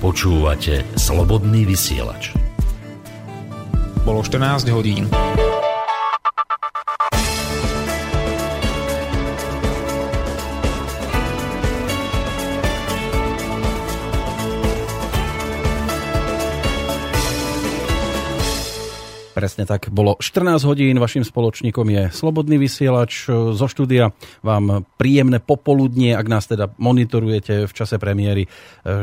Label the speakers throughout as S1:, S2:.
S1: Počúvate Slobodný vysielač.
S2: Bolo 14 hodín.
S3: Presne tak, bolo 14 hodín, vašim spoločníkom je Slobodný vysielač zo štúdia. Vám príjemné popoludnie, ak nás teda monitorujete v čase premiéry, e,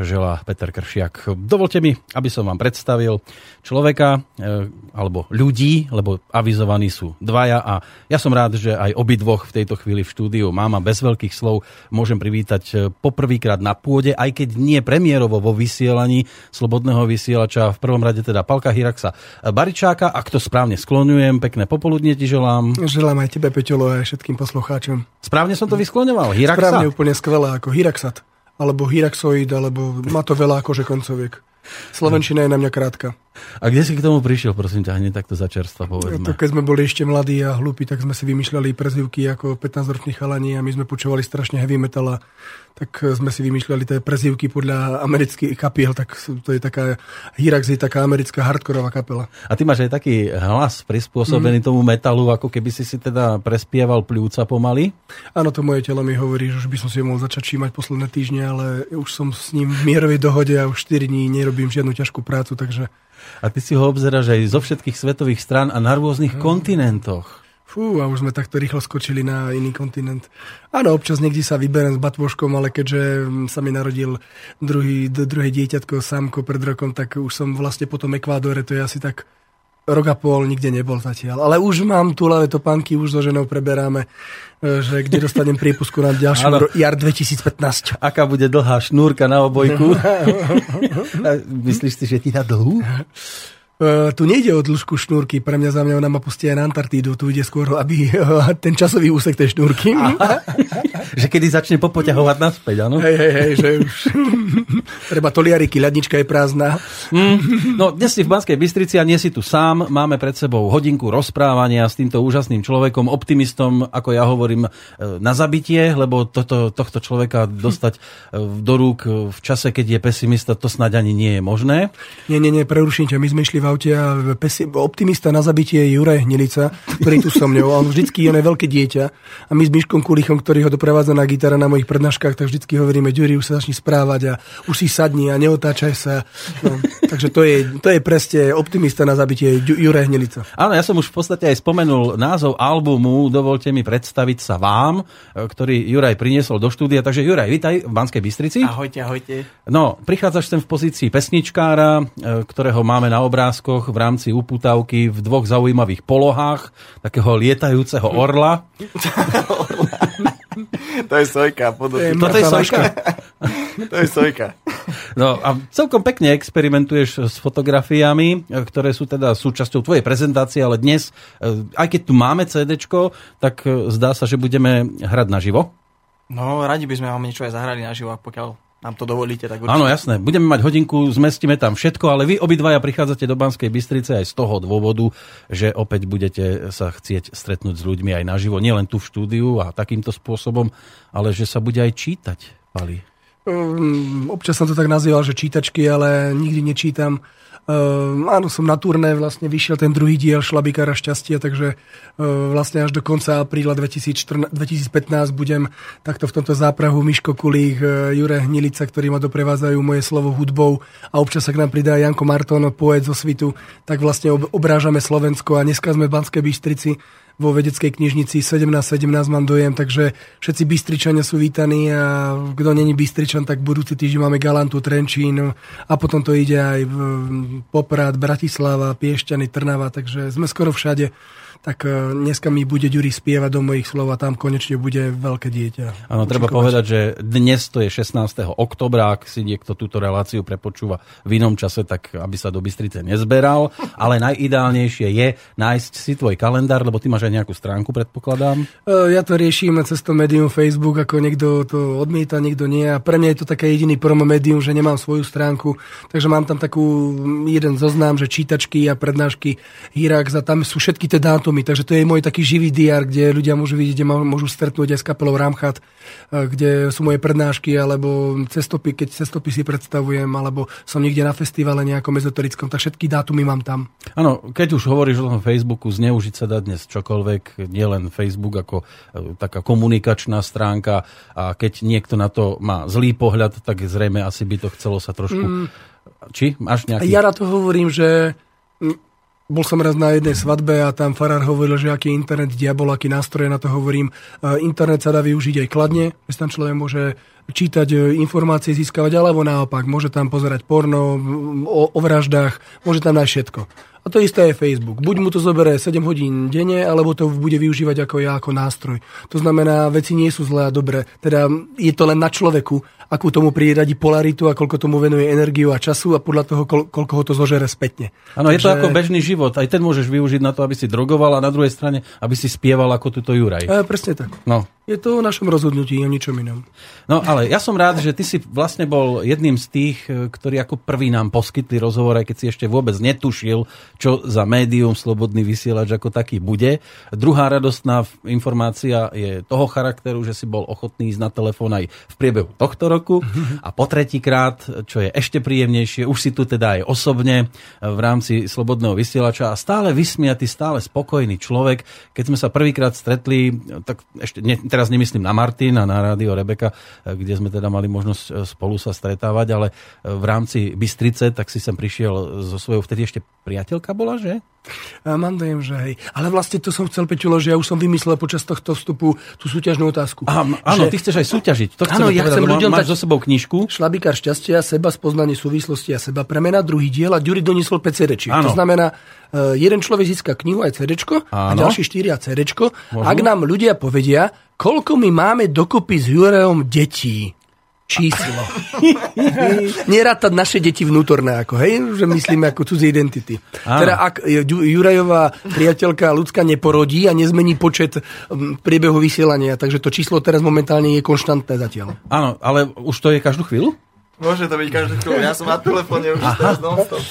S3: želá Peter Kršiak. Dovolte mi, aby som vám predstavil človeka, e, alebo ľudí, lebo avizovaní sú dvaja a ja som rád, že aj obidvoch v tejto chvíli v štúdiu mám a bez veľkých slov môžem privítať e, poprvýkrát na pôde, aj keď nie premiérovo vo vysielaní Slobodného vysielača, v prvom rade teda Palka Hiraksa Baričáka a ak to správne skloňujem, pekné popoludne ti želám.
S4: Želám aj tebe, Peťolo, aj všetkým poslucháčom.
S3: Správne som to vyskloňoval, Hiraksa?
S4: Správne, úplne skvelé, ako Hiraxat, alebo Hiraxoid, alebo má to veľa akože koncoviek. Slovenčina je na mňa krátka.
S3: A kde si k tomu prišiel, prosím ťa, hneď takto za čerstva, povedzme.
S4: To, keď sme boli ešte mladí a hlúpi, tak sme si vymýšľali prezivky ako 15-roční chalani a my sme počúvali strašne heavy metal a tak sme si vymýšľali tie prezivky podľa amerických kapiel, tak to je taká, Hirax je taká americká hardkorová kapela.
S3: A ty máš aj taký hlas prispôsobený mm. tomu metalu, ako keby si si teda prespieval pľúca pomaly?
S4: Áno, to moje telo mi hovorí, že už by som si ho mohol začať čímať posledné týždne, ale už som s ním v mierovej dohode a už 4 dní nerobím žiadnu ťažkú prácu, takže...
S3: A ty si ho obzeráš aj zo všetkých svetových strán a na rôznych mm. kontinentoch.
S4: Fú, a už sme takto rýchlo skočili na iný kontinent. Áno, občas niekde sa vyberiem s batvoškom, ale keďže sa mi narodil druhý, druhé dieťatko, samko pred rokom, tak už som vlastne po tom Ekvádore, to je asi tak rok a pol nikde nebol zatiaľ. Ale už mám tu lavé topánky, už so ženou preberáme, e, že kde dostanem prípusku na ďalšiu jar 2015.
S3: Aká bude dlhá šnúrka na obojku? Myslíš si, že ti dá dlhú?
S4: Uh, tu nejde o dĺžku šnúrky, pre mňa za mňa ona ma pustí aj na Antarktídu, tu ide skôr, aby uh, ten časový úsek tej šnúrky.
S3: Že kedy začne popoťahovať naspäť, áno?
S4: Hej, hej, hej, že už treba toliariky, ľadnička je prázdna.
S3: Mm, no dnes si v Banskej Bystrici a nie si tu sám, máme pred sebou hodinku rozprávania s týmto úžasným človekom, optimistom, ako ja hovorím, na zabitie, lebo toto, tohto človeka dostať do rúk v čase, keď je pesimista, to snáď ani nie je možné.
S4: Nie, nie, nie, preruším ťa, my sme išli v aute a optimista na zabitie je Juraj Hnilica, ktorý tu so mňou. On vždycky je veľké dieťa a my s Myškom Kulichom, ktorý ho doprevádza na gitara na mojich prednáškach, tak vždycky hovoríme, Ďuri, už sa začni správať a už si sadni a neotáčaj sa. No, takže to je, to je presne optimista na zabitie Juraj Hnilica.
S3: Áno, ja som už v podstate aj spomenul názov albumu, dovolte mi predstaviť sa vám, ktorý Juraj priniesol do štúdia. Takže Juraj, vítaj v Banskej Bystrici.
S5: Ahojte, ahojte.
S3: No, prichádzaš sem v pozícii pesničkára, ktorého máme na obrázkoch v rámci uputávky v dvoch zaujímavých polohách takého lietajúceho orla.
S5: to je sojka.
S3: Podotýka. Toto je sojka.
S5: to je sojka.
S3: No a celkom pekne experimentuješ s fotografiami, ktoré sú teda súčasťou tvojej prezentácie, ale dnes, eh, aj keď tu máme CD, tak eh, zdá sa, že budeme hrať naživo.
S5: No, radi by sme vám niečo aj zahrali naživo, pokiaľ nám to dovolíte, tak
S3: určite. Áno, jasné. Budeme mať hodinku, zmestíme tam všetko, ale vy obidvaja prichádzate do Banskej Bystrice aj z toho dôvodu, že opäť budete sa chcieť stretnúť s ľuďmi aj naživo, nielen tu v štúdiu a takýmto spôsobom, ale že sa bude aj čítať, Pali.
S4: Um, občas som to tak nazýval, že čítačky, ale nikdy nečítam. Uh, áno, som na turné, vlastne vyšiel ten druhý diel Šlabikára šťastia, takže uh, vlastne až do konca apríla 2014, 2015 budem takto v tomto záprahu Miško Kulík, uh, Jure Hnilica, ktorí ma doprevádzajú moje slovo hudbou a občas sa k nám pridá Janko Marton, poet zo Svitu, tak vlastne ob- obrážame Slovensko a dneska sme v Banskej Bystrici vo vedeckej knižnici 17.17 17 mám dojem, takže všetci Bystričania sú vítaní a kto není Bystričan, tak budúci týždeň máme Galantu, Trenčín a potom to ide aj Poprad, Bratislava, Piešťany, Trnava, takže sme skoro všade tak e, dneska mi bude Ďuri spievať do mojich slov a tam konečne bude veľké dieťa.
S3: Áno, treba povedať, že dnes to je 16. oktobra, ak si niekto túto reláciu prepočúva v inom čase, tak aby sa do Bystrice nezberal, ale najideálnejšie je nájsť si tvoj kalendár, lebo ty máš aj nejakú stránku, predpokladám.
S4: E, ja to riešim cez to médium Facebook, ako niekto to odmieta, niekto nie a pre mňa je to také jediný promo médium, že nemám svoju stránku, takže mám tam takú jeden zoznam, že čítačky a prednášky Hirax a tam sú všetky tie dátumy dátumy, takže to je môj taký živý diar, kde ľudia môžu vidieť, kde ma môžu stretnúť aj s kapelou Ramchat, e, kde sú moje prednášky, alebo cestopy, keď cestopy si predstavujem, alebo som niekde na festivale nejakom ezoterickom, tak všetky dátumy mám tam.
S3: Áno, keď už hovoríš o tom Facebooku, zneužiť sa dá dnes čokoľvek, nielen Facebook ako e, taká komunikačná stránka a keď niekto na to má zlý pohľad, tak zrejme asi by to chcelo sa trošku... Mm. Či? Máš nejaký...
S4: Ja na to hovorím, že bol som raz na jednej svadbe a tam farár hovoril, že aký internet diabol, aký nástroj, na to hovorím. Internet sa dá využiť aj kladne, že tam človek môže čítať e, informácie, získavať, alebo naopak, môže tam pozerať porno o, o vraždách, môže tam nájsť všetko. A to isté je Facebook. Buď mu to zoberie 7 hodín denne, alebo to bude využívať ako ja, ako nástroj. To znamená, veci nie sú zlé a dobré. Teda je to len na človeku, akú tomu priradi polaritu a koľko tomu venuje energiu a času a podľa toho, koľko ho to zožere spätne.
S3: Áno, je to ako bežný život. Aj ten môžeš využiť na to, aby si drogoval a na druhej strane, aby si spieval ako tuto Juraj.
S4: E, presne tak.
S3: No.
S4: Je to o našom rozhodnutí, o ničom inom.
S3: No ale ja som rád, že ty si vlastne bol jedným z tých, e, ktorí ako prvý nám poskytli rozhovor, aj keď si ešte vôbec netušil, čo za médium Slobodný vysielač ako taký bude. Druhá radostná informácia je toho charakteru, že si bol ochotný ísť na telefón aj v priebehu tohto roku. A po tretíkrát, čo je ešte príjemnejšie, už si tu teda aj osobne v rámci Slobodného vysielača a stále vysmiatý, stále spokojný človek. Keď sme sa prvýkrát stretli, tak ešte ne, teraz nemyslím na Martin a na rádio Rebeka, kde sme teda mali možnosť e, spolu sa stretávať, ale e, v rámci Bystrice, tak si sem prišiel so svojou vtedy ešte priateľka bola, že?
S4: Mám dojem, že hej. Ale vlastne to som chcel, Peťulo, že ja už som vymyslel počas tohto vstupu tú súťažnú otázku.
S3: Aha, áno, že... ty chceš aj súťažiť. To
S4: áno, ja chcem ľuďom
S3: máš so sebou knižku.
S4: Šlabikár šťastia, seba spoznanie súvislosti a seba premena, druhý diel a Ďuri doniesol 5 CD. To znamená, uh, jeden človek získa knihu aj CD a ďalší štyria CD. Ak nám ľudia povedia, koľko my máme dokopy s Jurejom detí číslo. Nerátať naše deti vnútorné, ako, hej? že myslíme ako cudzie identity. Áno. Teda ak Jurajová priateľka ľudská neporodí a nezmení počet priebehu vysielania, takže to číslo teraz momentálne je konštantné zatiaľ.
S3: Áno, ale už to je každú chvíľu?
S5: Môže to byť každú chvíľu. Ja som na telefóne už teraz non-stop.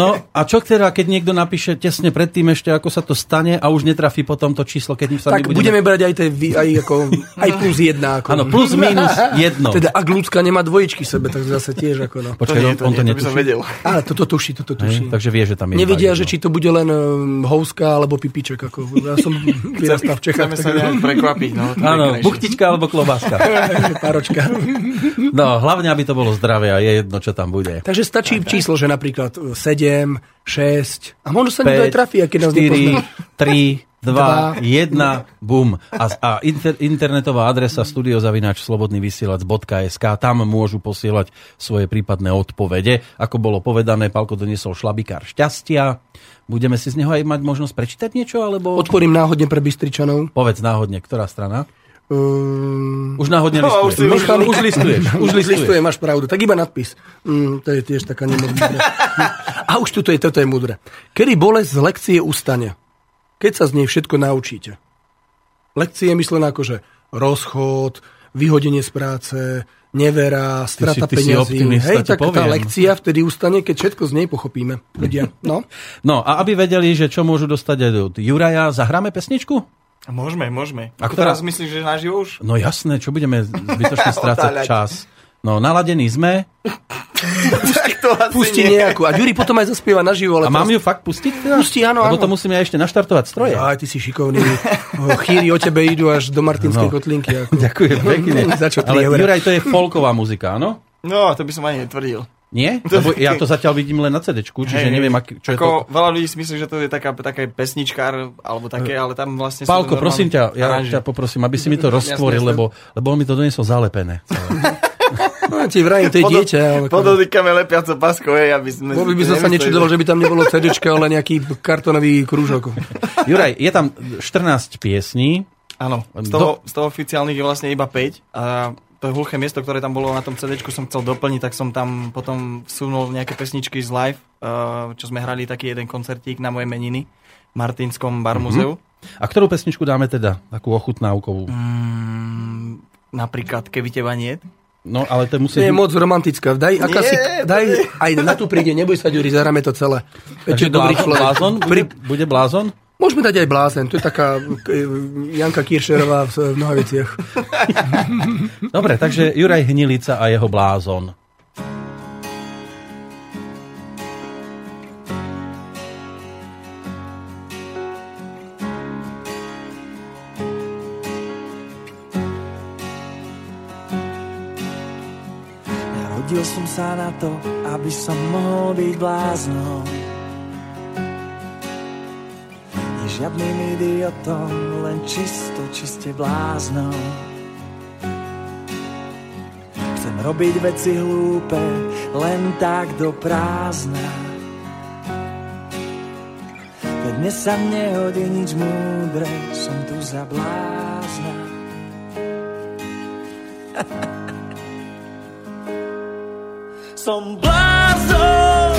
S3: No a čo teda, keď niekto napíše tesne predtým ešte, ako sa to stane a už netrafí potom to číslo, keď sa
S4: Tak budeme... budeme brať aj, tie, aj, ako, aj plus jedna. Ako.
S3: Áno, plus minus jedno.
S4: Teda ak ľudská nemá dvojičky v sebe, tak zase tiež ako no.
S3: Počkaj, to nie,
S5: to on
S3: to,
S5: nie, to by som vedel.
S4: Á, toto tuší, toto tuší.
S3: Hej, takže vie, že tam je
S4: Nevedia, že či to bude len um, houska alebo pipiček. Ako. Ja som vyrastal v Čechách.
S5: Chceme sa nejak prekvapiť. No,
S3: Áno, buchtička alebo klobáska.
S4: Páročka.
S3: No, hlavne, aby to bolo zdravé a je jedno, čo tam bude.
S4: Takže stačí tak, číslo, že napríklad 7, 6 a možno sa niekto aj trafí, keď nás
S3: 4, 3, 2, 1, bum. A, a inter, internetová adresa studiozavináč slobodnyvysielac.sk tam môžu posielať svoje prípadné odpovede. Ako bolo povedané, Palko doniesol šlabikár šťastia. Budeme si z neho aj mať možnosť prečítať niečo? Alebo...
S4: Otvorím náhodne pre Bystričanov.
S3: Povedz náhodne, ktorá strana? Um, už náhodne no, listuješ. Už,
S4: už, už listuješ. Už listuješ. máš pravdu. Tak iba nadpis. Mm, to je tiež taká nemodrá. A už tuto je, toto je mudré. Kedy bolesť z lekcie ustane? Keď sa z nej všetko naučíte. Lekcie je myslená ako, že rozchod, vyhodenie z práce, nevera, strata ty si, ty peňazí. Hej, tak poviem. tá lekcia vtedy ustane, keď všetko z nej pochopíme. Ľudia. No.
S3: no a aby vedeli, že čo môžu dostať od Juraja, zahráme pesničku?
S5: Môžeme, môžeme. A ktorá... teraz myslíš, že naživo už?
S3: No jasné, čo budeme zbytočne strácať čas. No, naladení sme.
S4: Pusti nejakú. A Juri potom aj zaspieva naživo.
S3: Ale a mám ju fakt pustiť? Teda?
S4: Pusti, áno,
S3: Lebo to musíme aj ešte naštartovať stroje.
S4: Aj ty si šikovný. Chýry o tebe idú až do Martinskej no. kotlinky. Ako.
S3: Ďakujem pekne.
S4: Za čo
S3: ale Juraj, to je folková muzika, áno?
S5: No, to by som ani netvrdil.
S3: Nie? Lebo ja to zatiaľ vidím len na CD, čiže hey, neviem, ak, čo
S5: ako, je to. Veľa ľudí si myslí, že to je taká, taká pesničkár, alebo také, ale tam vlastne...
S3: Pálko, prosím ťa, ja ťa poprosím, aby si mi to roztvoril, lebo, lebo on mi to doniesol zalepené.
S4: No, ti vrajím, to je dieťa. Ale...
S5: Podotýkame lepiaco pasko, hej, aby sme...
S4: Bol by som sa nečudoval, že by tam nebolo CD, ale nejaký kartonový krúžok.
S3: Juraj, je tam 14 piesní.
S5: Áno, z toho, z toho oficiálnych je vlastne iba 5 a to hluché miesto, ktoré tam bolo na tom CD, som chcel doplniť, tak som tam potom vsunul nejaké pesničky z live, uh, čo sme hrali taký jeden koncertík na moje meniny v Martinskom barmuzeu.
S3: Mm-hmm. A ktorú pesničku dáme teda, takú ochutnávkovú?
S5: Mm, napríklad Keby teba nie.
S3: No, ale to musí...
S4: Nie je moc romantická. Daj, aká si, daj, aj na tu príde, neboj sa, Ďuri, zahráme to celé.
S3: Takže dobrý blázon, blázon? Bude, bude blázon?
S4: Môžeme dať aj blázen, to je taká e, Janka Kiršerová v, v Nohaviciach.
S3: Dobre, takže Juraj Hnilica a jeho blázon.
S6: Narodil som sa na to, aby som mohol byť bláznom. Žiadnym idiotom, len čisto, čiste bláznom. Chcem robiť veci hlúpe, len tak do prázdna. Veď dnes sa nehodí nič múdre, som tu za blázna. Som blázon,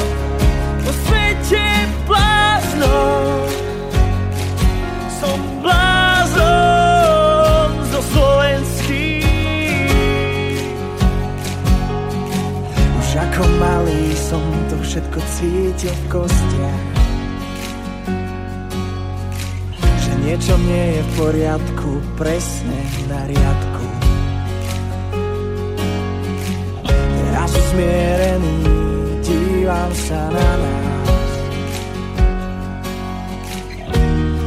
S6: po svete bláznon. Ako malý som to všetko cítil v kostiach. Že niečo nie je v poriadku, presne na riadku. Teraz usmierený dívam sa na nás.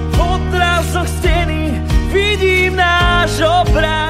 S6: V odrazoch steny vidím náš obraz.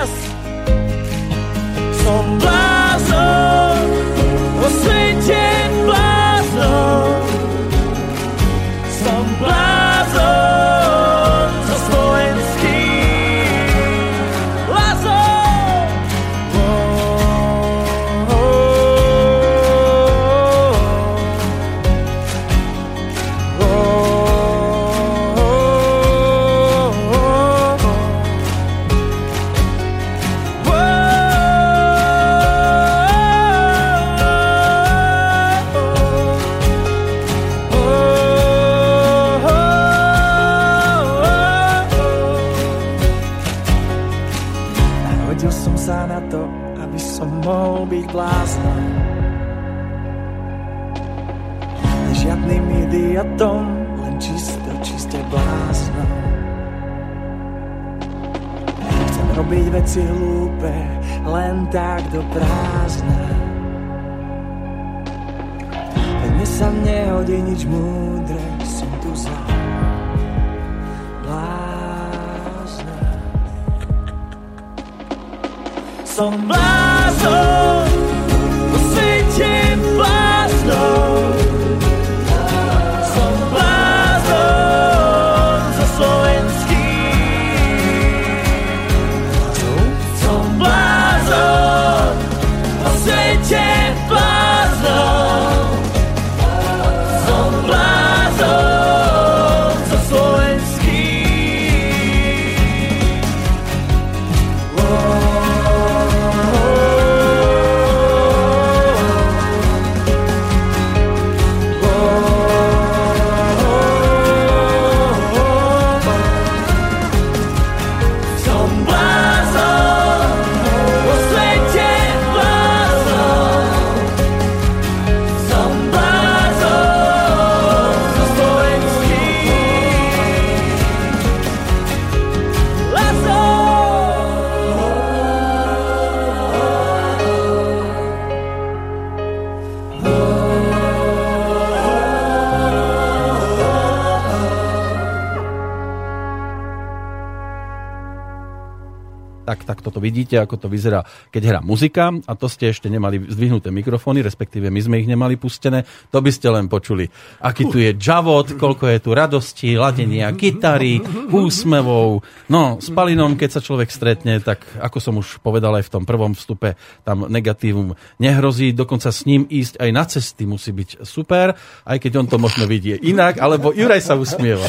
S3: Vidíte, ako to vyzerá, keď hrá muzika a to ste ešte nemali zdvihnuté mikrofóny, respektíve my sme ich nemali pustené, to by ste len počuli. Aký tu je javot, koľko je tu radosti, ladenia gitary, úsmevov. No, s Palinom, keď sa človek stretne, tak ako som už povedal aj v tom prvom vstupe, tam negatívum nehrozí, dokonca s ním ísť aj na cesty musí byť super, aj keď on to možno vidie inak, alebo Juraj sa usmieva.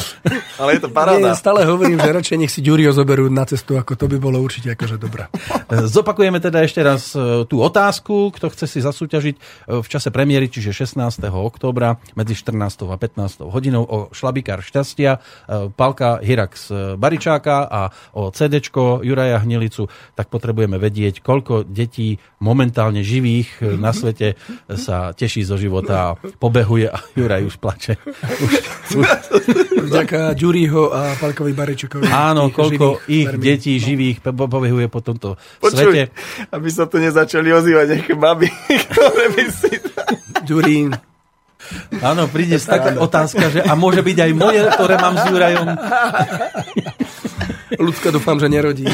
S5: Ale je to
S4: Nie,
S5: paráda.
S4: stále hovorím, že radšej nech si Ďurio zoberú na cestu, ako to by bolo určite akože dobré. Dobre.
S3: Zopakujeme teda ešte raz e, tú otázku, kto chce si zasúťažiť e, v čase premiéry, čiže 16. októbra medzi 14. a 15. hodinou o šlabikár šťastia, e, Palka Hirax Baričáka a o CD Juraja Hnilicu, tak potrebujeme vedieť, koľko detí momentálne živých na svete sa teší zo života a pobehuje a Juraj už plače. Už,
S4: už. Vďaka Ďuriho a Palkovi Baričukovi.
S3: Áno, koľko ich vermí. detí živých pobehuje po tomto Počuj, svete.
S5: aby sa tu nezačali ozývať nejaké baby, ktoré by si...
S4: Ďurín.
S3: Áno, príde taká otázka, že a môže byť aj moje, ktoré mám s Jurajom.
S4: Ľudka dúfam, že nerodí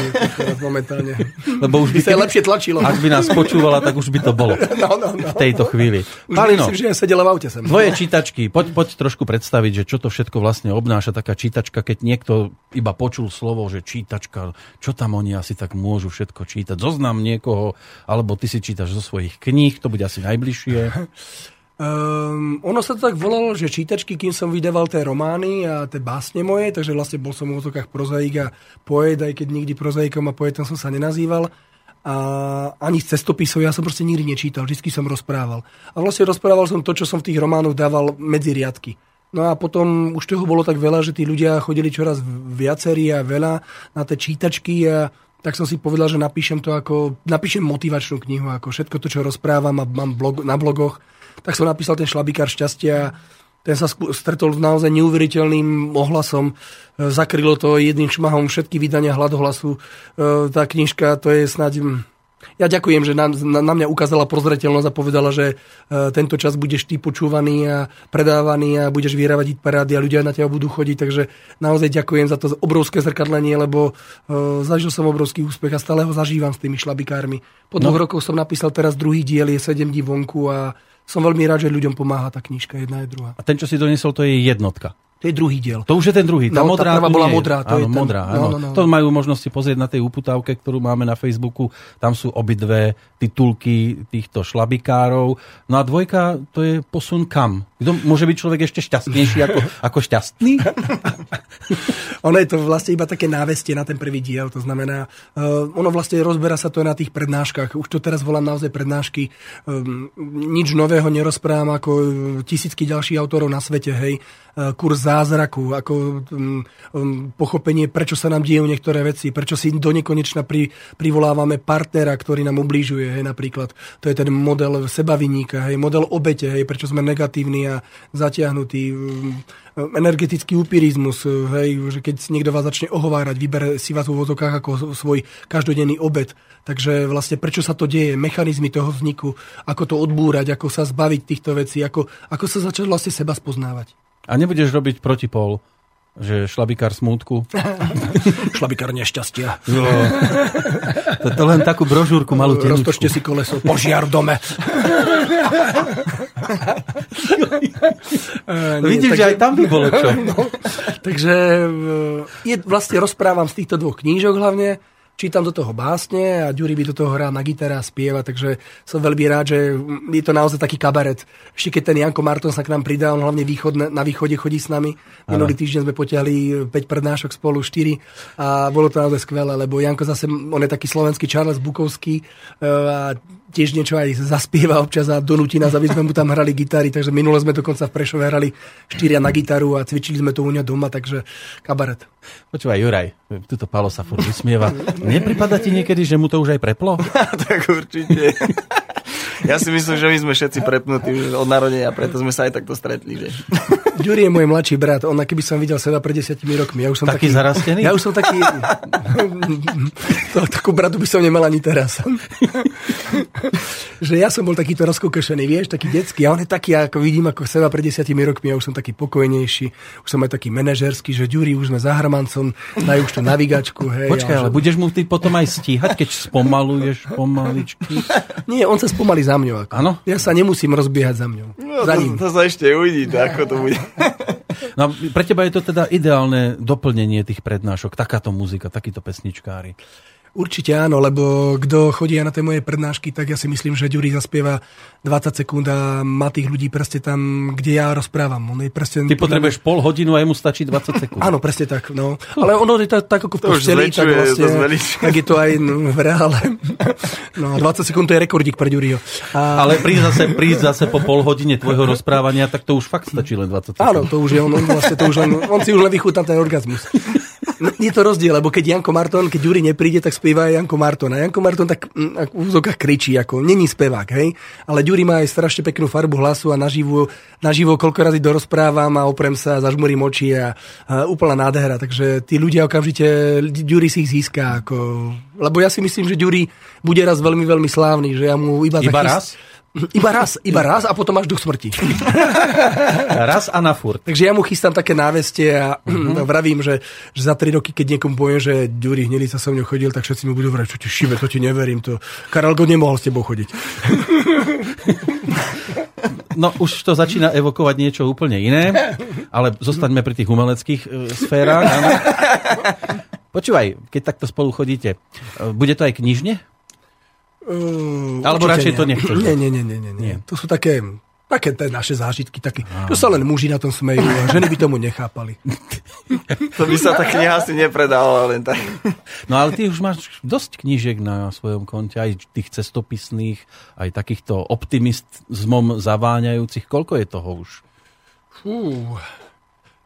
S4: momentálne.
S3: Lebo už by,
S4: by sa keby, lepšie tlačilo.
S3: Ak by nás počúvala, tak už by to bolo.
S4: No, no, no.
S3: V tejto chvíli.
S4: Už Palino, myslím, že ja sedela v aute sem.
S3: Tvoje čítačky, poď, poď trošku predstaviť, že čo to všetko vlastne obnáša taká čítačka, keď niekto iba počul slovo, že čítačka, čo tam oni asi tak môžu všetko čítať. Zoznam niekoho, alebo ty si čítaš zo svojich kníh, to bude asi najbližšie.
S4: Um, ono sa to tak volalo, že čítačky, kým som vydával tie romány a tie básne moje, takže vlastne bol som v úzokách prozaik a poet, aj keď nikdy prozaikom a poetom som sa nenazýval. A ani z cestopisov ja som proste nikdy nečítal, vždy som rozprával. A vlastne rozprával som to, čo som v tých románoch dával medzi riadky. No a potom už toho bolo tak veľa, že tí ľudia chodili čoraz viacerí a veľa na tie čítačky a tak som si povedal, že napíšem to ako, napíšem motivačnú knihu, ako všetko to, čo rozprávam a mám blog, na blogoch, tak som napísal ten šlabikár šťastia. Ten sa stretol s naozaj neuveriteľným ohlasom. E, zakrylo to jedným šmahom všetky vydania hľadohlasu. E, tá knižka, to je snáď ja ďakujem, že na, na, mňa ukázala prozreteľnosť a povedala, že uh, tento čas budeš ty počúvaný a predávaný a budeš vyhrávať parády a ľudia na teba budú chodiť, takže naozaj ďakujem za to obrovské zrkadlenie, lebo zažil som obrovský úspech a stále ho zažívam s tými šlabikármi. Po dvoch no. rokoch som napísal teraz druhý diel, je 7 dní vonku a som veľmi rád, že ľuďom pomáha tá knižka, jedna je druhá.
S3: A ten, čo si donesol, to je jednotka.
S4: To je druhý diel.
S3: To už je ten druhý. Tá
S4: no,
S3: modrá,
S4: tá prvá bola modrá. To
S3: áno,
S4: je ten...
S3: modrá, áno. No, no, no. To majú možnosť si pozrieť na tej uputávke, ktorú máme na Facebooku. Tam sú obidve titulky týchto šlabikárov. No a dvojka, to je posun kam? Kto môže byť človek ešte šťastnejší ako, ako šťastný?
S4: ono je to vlastne iba také návestie na ten prvý diel. To znamená, uh, ono vlastne rozberá sa to na tých prednáškach. Už to teraz volám naozaj prednášky. Um, nič nového nerozprávam ako tisícky ďalších autorov na svete. Hej E, kurz zázraku, ako um, um, pochopenie, prečo sa nám dejú niektoré veci, prečo si do nekonečna pri, privolávame partnera, ktorý nám ublížuje, hej, napríklad. To je ten model sebaviníka, hej, model obete, hej, prečo sme negatívni a zatiahnutí. Um, energetický upirizmus, hej, že keď niekto vás začne ohovárať, vybere si vás v úvodzokách ako svoj každodenný obed. Takže vlastne prečo sa to deje, mechanizmy toho vzniku, ako to odbúrať, ako sa zbaviť týchto vecí, ako, ako sa začať vlastne seba spoznávať.
S3: A nebudeš robiť protipol, že šlabikár smútku.
S4: šlabikár nešťastia.
S3: No. To, to len takú brožúrku malú tenučku.
S4: Roztočte si koleso. Požiar v dome.
S3: uh, nie, Vidíš, takže, že aj tam by bolo čo. No,
S4: takže je, vlastne rozprávam z týchto dvoch knížok hlavne čítam do toho básne a Ďuri by do toho hrá na gitare a spieva, takže som veľmi rád, že je to naozaj taký kabaret. Ešte keď ten Janko Marton sa k nám pridal, on hlavne východ, na východe chodí s nami. Minulý týždeň sme potiahli 5 prednášok spolu, 4 a bolo to naozaj skvelé, lebo Janko zase, on je taký slovenský Charles Bukovský e, a tiež niečo aj zaspieva občas a donúti nás, aby sme mu tam hrali gitary, takže minule sme dokonca v Prešove hrali štyria na gitaru a cvičili sme to u ňa doma, takže kabaret.
S3: Počúvaj, Juraj, tuto Palo sa furt vysmieva. Nepripada ti niekedy, že mu to už aj preplo?
S5: tak určite. Ja si myslím, že my sme všetci prepnutí už od narodenia, preto sme sa aj takto stretli. Že?
S4: Ďuri je môj mladší brat, on keby som videl seba pred desiatimi rokmi. Ja už som
S3: taký, taký zarastený?
S4: Ja už som taký... to, takú bratu by som nemal ani teraz. že ja som bol takýto rozkúkešený, vieš, taký detský. A on je taký, ako vidím, ako seba pred desiatimi rokmi. Ja už som taký pokojnejší, už som aj taký manažerský, že Ďuri, už sme za Hrmancom, dajú už tú navigačku. Hej,
S3: Počkaj, ale že... budeš mu ty potom aj stíhať, keď spomaluješ pomaličky?
S4: Nie, on sa spomalí za mňou. Ako.
S3: Ano?
S4: Ja sa nemusím rozbiehať za mňou.
S5: No,
S4: za
S5: to, ním. to sa ešte uvidí, ako to bude.
S3: No, pre teba je to teda ideálne doplnenie tých prednášok, takáto muzika, takíto pesničkári.
S4: Určite áno, lebo kto chodí na tie moje prednášky, tak ja si myslím, že Ďuri zaspieva 20 sekúnd a má tých ľudí presne tam, kde ja rozprávam. On je presne,
S3: Ty potrebuješ pol hodinu a jemu stačí 20 sekúnd.
S4: Áno, presne tak. No. Ale ono je tak, tak ako v posteli, tak, vlastne, tak je to aj no, v reále. No, 20 sekúnd to je rekordík pre Ďuriho. A,
S3: Ale prísť zase, prísť zase po pol hodine tvojho rozprávania, tak to už fakt stačí len 20 sekúnd.
S4: Áno, to už je on, on, vlastne to už len, on si už len vychutná ten orgazmus. Je to rozdiel, lebo keď Janko Marton, keď Juri nepríde, tak spieva aj Janko Marton. A Janko Marton tak mm, v úzokách kričí, ako není spevák, hej? Ale Ďuri má aj strašne peknú farbu hlasu a naživo, naživo koľko razy dorozprávam a oprem sa, zažmurím oči a, a úplná nádhera. Takže tí ľudia okamžite, Ďuri si ich získa. Ako, lebo ja si myslím, že Ďuri bude raz veľmi, veľmi slávny, že ja mu iba,
S3: Iba
S4: zachyst-
S3: raz?
S4: Iba raz, iba raz a potom až duch smrti.
S3: Raz a na furt.
S4: Takže ja mu chystám také návestie a uh-huh. vravím, že, že za tri roky, keď niekomu poviem, že Ďuri sa so mnou chodil, tak všetci mu budú vrať, čo ti šibe, to ti neverím. To... Karel Gott nemohol s tebou chodiť.
S3: No už to začína evokovať niečo úplne iné, ale zostaňme pri tých umeleckých e, sférach. Áno. Počúvaj, keď takto spolu chodíte, e, bude to aj knižne?
S4: Uh,
S3: Alebo radšej
S4: nie.
S3: to nechceš?
S4: Nie, nie, nie, nie, nie, nie.
S3: Nie.
S4: To sú také, také tie naše zážitky, také, to sa len muži na tom smejú a ženy by tomu nechápali.
S5: To by sa tá kniha asi nepredala len tak.
S3: No ale ty už máš dosť knížiek na svojom konte, aj tých cestopisných, aj takýchto optimizmom zaváňajúcich. Koľko je toho už?
S4: Fú.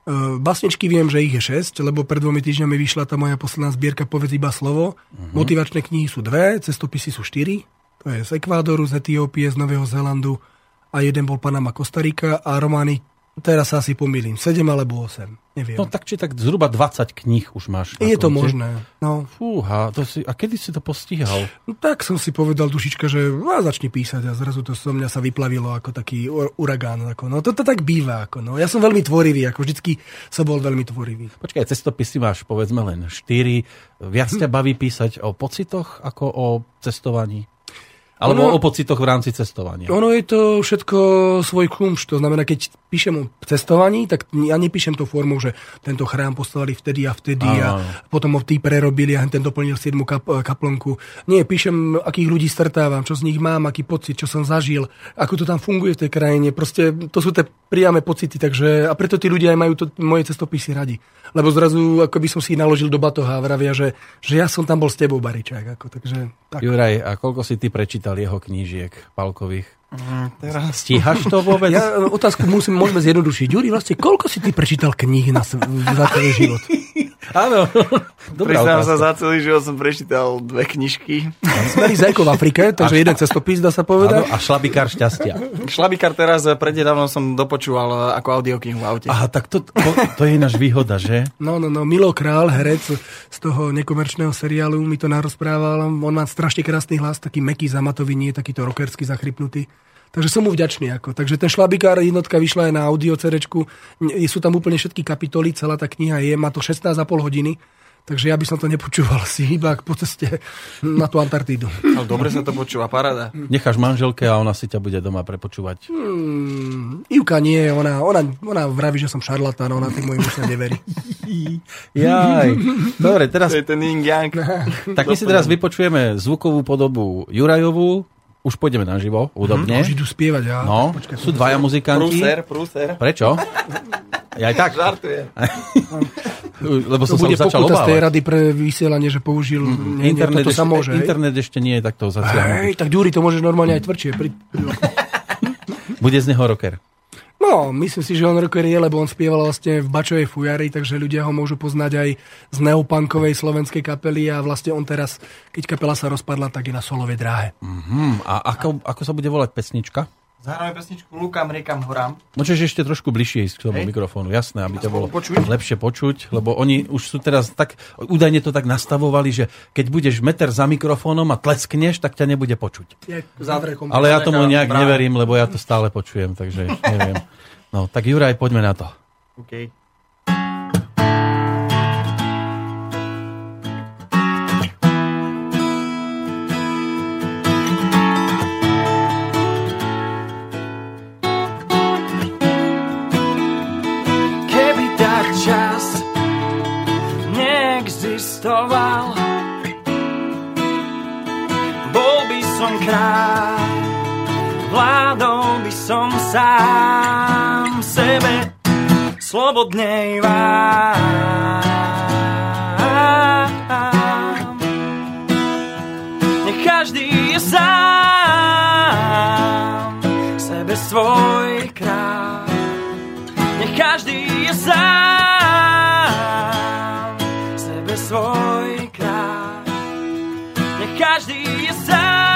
S4: Uh, Basničky viem, že ich je 6, lebo pred dvomi týždňami vyšla tá moja posledná zbierka Povedz iba slovo. Uh-huh. Motivačné knihy sú dve, cestopisy sú štyri. To je z Ekvádoru, z Etiópie, z Nového Zélandu a jeden bol Panama Kostarika a romány, teraz sa asi pomýlim, 7 alebo 8, neviem.
S3: No tak či tak zhruba 20 kníh už máš.
S4: je to možné. No,
S3: Fúha, to si, a kedy si to postihal?
S4: no, tak som si povedal dušička, že a začni písať a zrazu to so mňa sa vyplavilo ako taký ur- uragán. Ako, no to, to tak býva. Ako, no. Ja som veľmi tvorivý, ako vždycky som bol veľmi tvorivý.
S3: Počkaj, cestopisy máš povedzme len 4. Viac ťa baví písať o pocitoch ako o cestovaní? Alebo
S4: Ono-
S3: o pocitoch v rámci cestovania?
S4: Ono je to všetko svoj kumš, to znamená, keď píšem o cestovaní, tak ja nepíšem to formou, že tento chrám postavili vtedy a vtedy
S3: áno.
S4: a potom ho tí prerobili a ten doplnil 7 kap- kaplnku. Nie, píšem, akých ľudí stretávam, čo z nich mám, aký pocit, čo som zažil, ako to tam funguje v tej krajine. Proste to sú tie priame pocity, takže a preto tí ľudia aj majú to, moje cestopisy radi. Lebo zrazu, ako by som si ich naložil do batoha a vravia, že, že ja som tam bol s tebou, Baričák. Ako, takže, tak.
S3: Juraj, a koľko si ty prečítal jeho knížiek palkových?
S5: Teraz.
S3: Stíhaš to vôbec?
S4: Ja e, otázku musím, môžeme zjednodušiť. Juri, vlastne koľko si ty prečítal kníh na, za celý život?
S3: Áno. Dobrá
S5: Priznám sa,
S3: otázka.
S5: za celý život som prečítal dve knižky.
S4: Smerí zajko v Afrike, takže jeden cestopis, dá sa
S3: Áno,
S4: povedať.
S3: a šlabikár šťastia.
S5: Šlabikár teraz eh, prednedávno som dopočúval eh, ako audioknihu v aute.
S3: Aha, tak to, to, to je ináč výhoda, že?
S4: No, no, no, Milo Král, herec z toho nekomerčného seriálu, mi to narozprával. On má strašne krásny hlas, taký meký, zamatový, nie takýto rockerský, zachrypnutý. Takže som mu vďačný. Ako. Takže ten šlabikár jednotka vyšla aj na audio. Nie- Sú tam úplne všetky kapitoly, celá tá kniha je, má to 16,5 hodiny. Takže ja by som to nepočúval si iba po ceste na tú Antarktídu.
S5: Ale dobre sa to počúva, paráda.
S3: Necháš manželke a ona si ťa bude doma prepočúvať.
S4: Hmm, Ivka nie, ona, ona, ona vraví, že som šarlatán, ona tým mojim úsne neverí.
S3: Jaj. Dobre, teraz,
S5: To je ten yin
S3: tak my si teraz vypočujeme zvukovú podobu Jurajovú. Už pôjdeme naživo, údobne.
S4: Už idú spievať, ja.
S3: No, sú dvaja muzikanti.
S5: Prúser, prúser.
S3: Prečo? Ja aj tak.
S5: Žartujem.
S3: Lebo
S4: To
S3: som sa
S4: bude
S3: už začal
S4: pokuta z tej
S3: obávať.
S4: rady pre vysielanie, že použil... Nie, nie,
S3: Internet, ešte,
S4: sa môže, hej?
S3: internet ešte nie je takto zaciahnutý.
S4: Hej, tak Ďuri, to môžeš normálne aj tvrdšie. Pri...
S3: Bude z neho rocker.
S4: No, myslím si, že on rocker je, lebo on spieval vlastne v Bačovej fujari, takže ľudia ho môžu poznať aj z neopunkovej slovenskej kapely a vlastne on teraz, keď kapela sa rozpadla, tak je na solovej dráhe.
S3: Hm, a ako, ako sa bude volať pesnička?
S5: Zahráme pesničku Lukam, riekam, horám.
S3: Môžeš ešte trošku bližšie ísť k tomu
S5: Hej.
S3: mikrofónu, jasné, aby ťa bolo
S5: počuť?
S3: lepšie počuť, lebo oni už sú teraz tak, údajne to tak nastavovali, že keď budeš meter za mikrofónom a tleskneš, tak ťa nebude počuť.
S4: Je.
S3: Ale ja tomu nejak
S5: práve.
S3: neverím, lebo ja to stále počujem, takže neviem. No, tak Juraj, poďme na to.
S5: Okay.
S6: Slobodnej vám. Nech každý je sám sebe svoj král. Nech každý je sám sebe svoj král. Nech každý je sám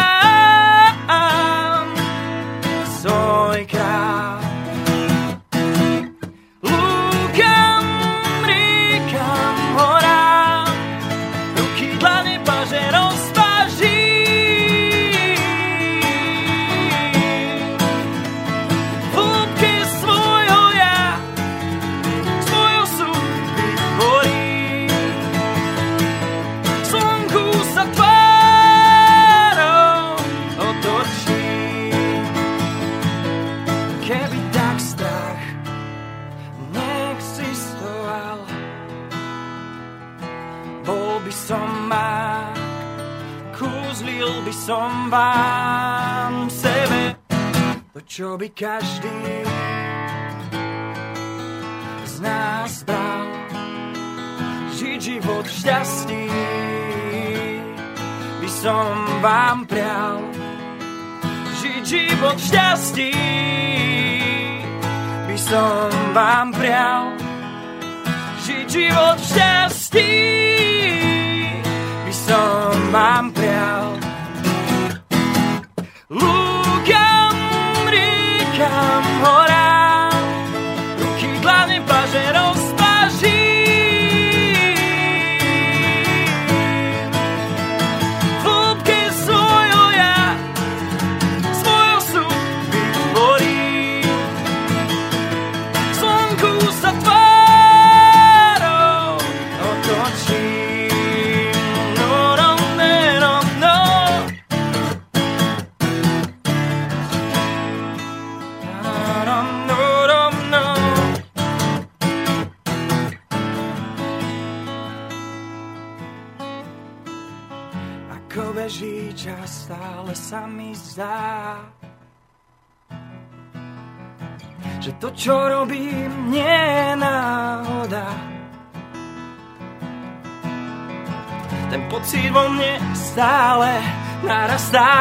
S6: sa mi zdá, že to, čo robím, nie je náhoda. Ten pocit vo mne stále narastá.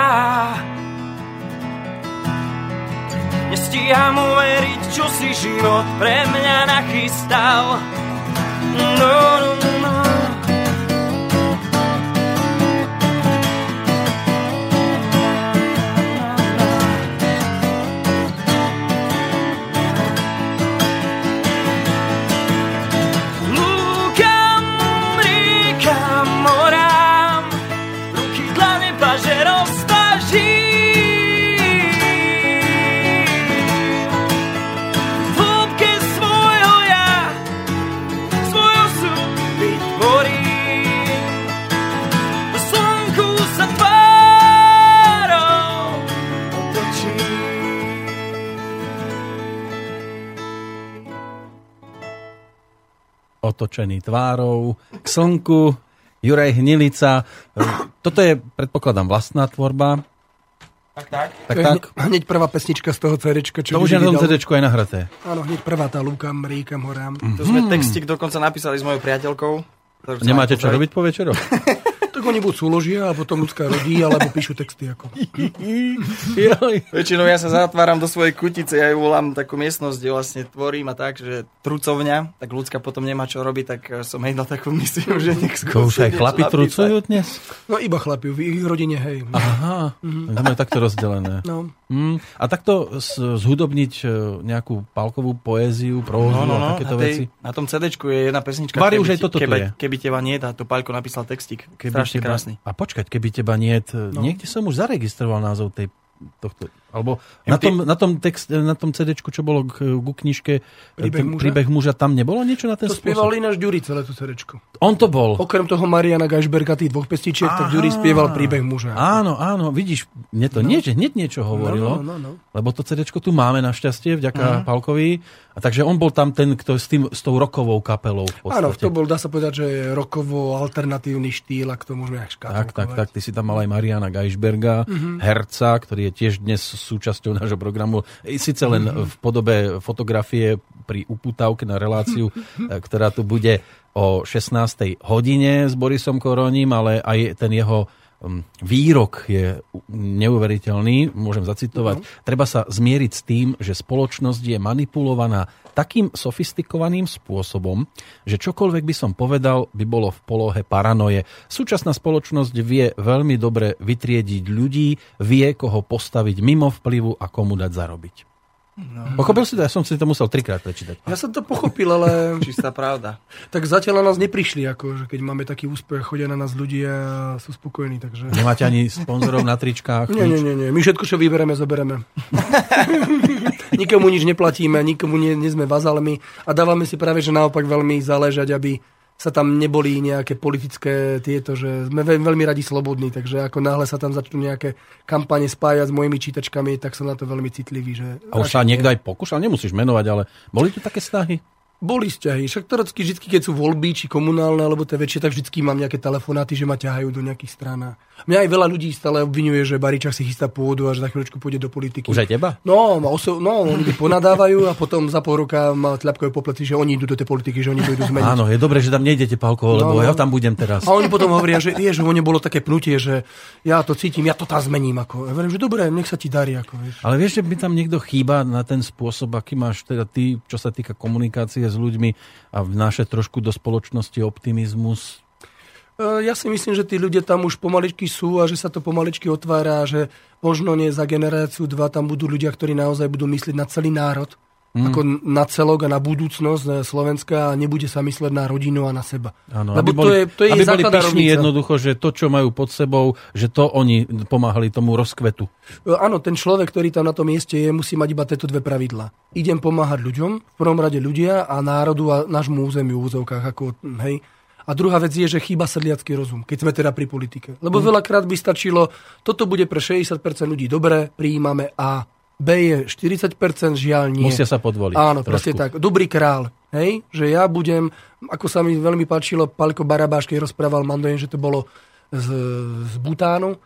S6: Nestíham uveriť, čo si život pre mňa nachystal. No, no, no.
S3: Otočený tvárou k slnku. Juraj Hnilica. Toto je, predpokladám, vlastná tvorba.
S5: Tak, tak.
S3: Tak,
S4: je
S3: tak.
S4: hneď, prvá pesnička z toho CD,
S3: To už je na tom. CD aj nahraté.
S4: Áno, hneď prvá tá Lúkam, Ríkam, Horám.
S3: Mhm.
S5: To sme textík dokonca napísali s mojou priateľkou.
S3: Nemáte čo robiť po večeroch?
S4: Oni buď súložia, a potom ľudská rodí, alebo píšu texty. Ako.
S5: Väčšinou ja sa zatváram do svojej kutice, ja ju volám takú miestnosť, kde vlastne tvorím a tak, že trucovňa, tak ľudská potom nemá čo robiť, tak eh, som jej dal takú misiu, že nech skúsi
S3: To už aj chlapi trucujú dnes?
S4: No iba chlapi, v ich rodine, hej.
S3: Aha, to majú takto rozdelené.
S4: No.
S3: Mm, a takto zhudobniť e, nejakú palkovú poéziu, prózu
S5: No, no,
S3: a
S5: no,
S3: takéto
S5: na,
S3: veci.
S5: tej, na tom CD je jedna pesnička. Keby
S3: už aj toto tu
S5: keby,
S3: je.
S5: Keby teba nie, a to Paľko napísal textík.
S3: Keby
S5: Strašne
S3: teba,
S5: krásny.
S3: A počkať, keby teba nie, no. niekde som už zaregistroval názov tej tohto, alebo na tom, na tom, text, na tom CD-čku, čo bolo k, ku knižke
S4: Príbeh
S3: ten
S4: muža?
S3: príbeh muža, tam nebolo niečo na ten
S4: To
S3: spôsob?
S4: spieval ináč Ďuri celé to CD.
S3: On to bol.
S4: Okrem toho Mariana Gajšberga, tých dvoch pestičiek, tak Ďuri spieval príbeh muža.
S3: Áno, áno, vidíš, mne to no. nie, že hneď niečo hovorilo,
S4: No, no, no, no.
S3: lebo to CD tu máme našťastie, vďaka uh-huh. Palkovi, a takže on bol tam ten, kto s, tým, s tou rokovou kapelou.
S4: Áno, to bol, dá sa povedať, že rokovo alternatívny štýl, ak to môžeme aj
S3: Tak, tak, tak, ty si tam mal aj Mariana Gajšberga, uh-huh. herca, ktorý je je tiež dnes súčasťou nášho programu. Sice len v podobe fotografie pri uputávke na reláciu, ktorá tu bude o 16. hodine s Borisom Koroním, ale aj ten jeho um, výrok je neuveriteľný, môžem zacitovať. Uh-huh. Treba sa zmieriť s tým, že spoločnosť je manipulovaná takým sofistikovaným spôsobom, že čokoľvek by som povedal, by bolo v polohe paranoje. Súčasná spoločnosť vie veľmi dobre vytriediť ľudí, vie, koho postaviť mimo vplyvu a komu dať zarobiť. No. Pochopil si to? Ja som si to musel trikrát prečítať.
S4: Ja som to pochopil, ale...
S5: Čistá pravda.
S4: tak zatiaľ na nás neprišli, ako, že keď máme taký úspech, chodia na nás ľudia a sú spokojní. Takže...
S3: Nemáte ani sponzorov na tričkách?
S4: Nie, nie, nie, nie. My všetko, čo vybereme, zobereme. nikomu nič neplatíme, nikomu nie, nie sme vazalmi a dávame si práve, že naopak veľmi záležať, aby sa tam neboli nejaké politické tieto, že sme veľmi radi slobodní, takže ako náhle sa tam začnú nejaké kampane spájať s mojimi čítačkami, tak som na to veľmi citlivý. Že
S3: a už sa niekto aj pokúšal, nemusíš menovať, ale boli tu také snahy?
S4: Boli vzťahy. Však teoreticky vždy, keď sú voľby, či komunálne, alebo tie väčšie, tak vždy mám nejaké telefonáty, že ma ťahajú do nejakých strán. Mňa aj veľa ľudí stále obvinuje, že Baričak si chystá pôdu a že za chvíľočku pôjde do politiky.
S3: Už aj teba?
S4: No, oso- no oni ponadávajú a potom za pol roka ma tľapkajú po pleci, že oni idú do tej politiky, že oni to idú zmeniť.
S3: Áno, je dobré, že tam nejdete, Pálko, lebo no, no. ja tam budem teraz.
S4: A oni potom hovoria, že je, že mne bolo také pnutie, že ja to cítim, ja to tam zmením. Ako. Ja verím, že dobre, nech sa ti darí. Ako, vieš.
S3: Ale vieš, že by tam niekto chýba na ten spôsob, aký máš teda ty, čo sa týka komunikácie s ľuďmi a vnášať trošku do spoločnosti optimizmus?
S4: E, ja si myslím, že tí ľudia tam už pomaličky sú a že sa to pomaličky otvára, že možno nie za generáciu dva tam budú ľudia, ktorí naozaj budú myslieť na celý národ mm. ako na celok a na budúcnosť Slovenska a nebude sa mysleť na rodinu a na seba.
S3: Ano, Lebo aby boli, to je, to je aby boli pyšní jednoducho, že to, čo majú pod sebou, že to oni pomáhali tomu rozkvetu.
S4: E, áno, ten človek, ktorý tam na tom mieste je, musí mať iba tieto dve pravidla. Idem pomáhať ľuďom, v prvom rade ľudia a národu a nášmu územiu v úzovkách. Ako, hej. A druhá vec je, že chýba sedliacký rozum, keď sme teda pri politike. Lebo mm. veľakrát by stačilo, toto bude pre 60% ľudí dobre, prijímame a B je 40%, žiaľ nie.
S3: Musia sa podvoliť.
S4: Áno, trošku. proste tak. Dobrý král. Hej? Že ja budem, ako sa mi veľmi páčilo, Palko Barabáš, keď rozprával Mandojen, že to bolo z, z Butánu.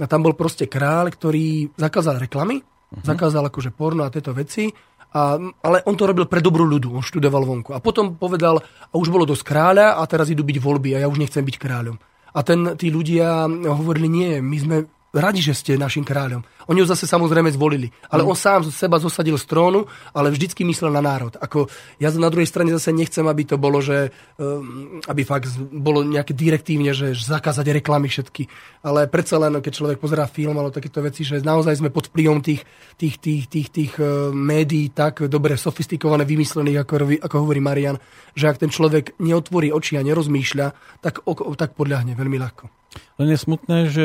S4: A tam bol proste král, ktorý zakázal reklamy, uh-huh. zakázal akože porno a tieto veci. A, ale on to robil pre dobrú ľudu, on študoval vonku. A potom povedal, a už bolo dosť kráľa a teraz idú byť voľby a ja už nechcem byť kráľom. A ten, tí ľudia hovorili, nie, my sme radi, že ste našim kráľom. Oni ho zase samozrejme zvolili. Ale mm. on sám seba zosadil z trónu, ale vždycky myslel na národ. Ako, ja na druhej strane zase nechcem, aby to bolo, že um, aby fakt bolo nejaké direktívne, že zakázať reklamy všetky. Ale predsa len, keď človek pozerá film alebo takéto veci, že naozaj sme pod vplyvom tých, tých, tých, tých, tých uh, médií tak dobre sofistikované, vymyslených, ako, ako hovorí Marian, že ak ten človek neotvorí oči a nerozmýšľa, tak, tak podľahne veľmi ľahko.
S3: Len je smutné, že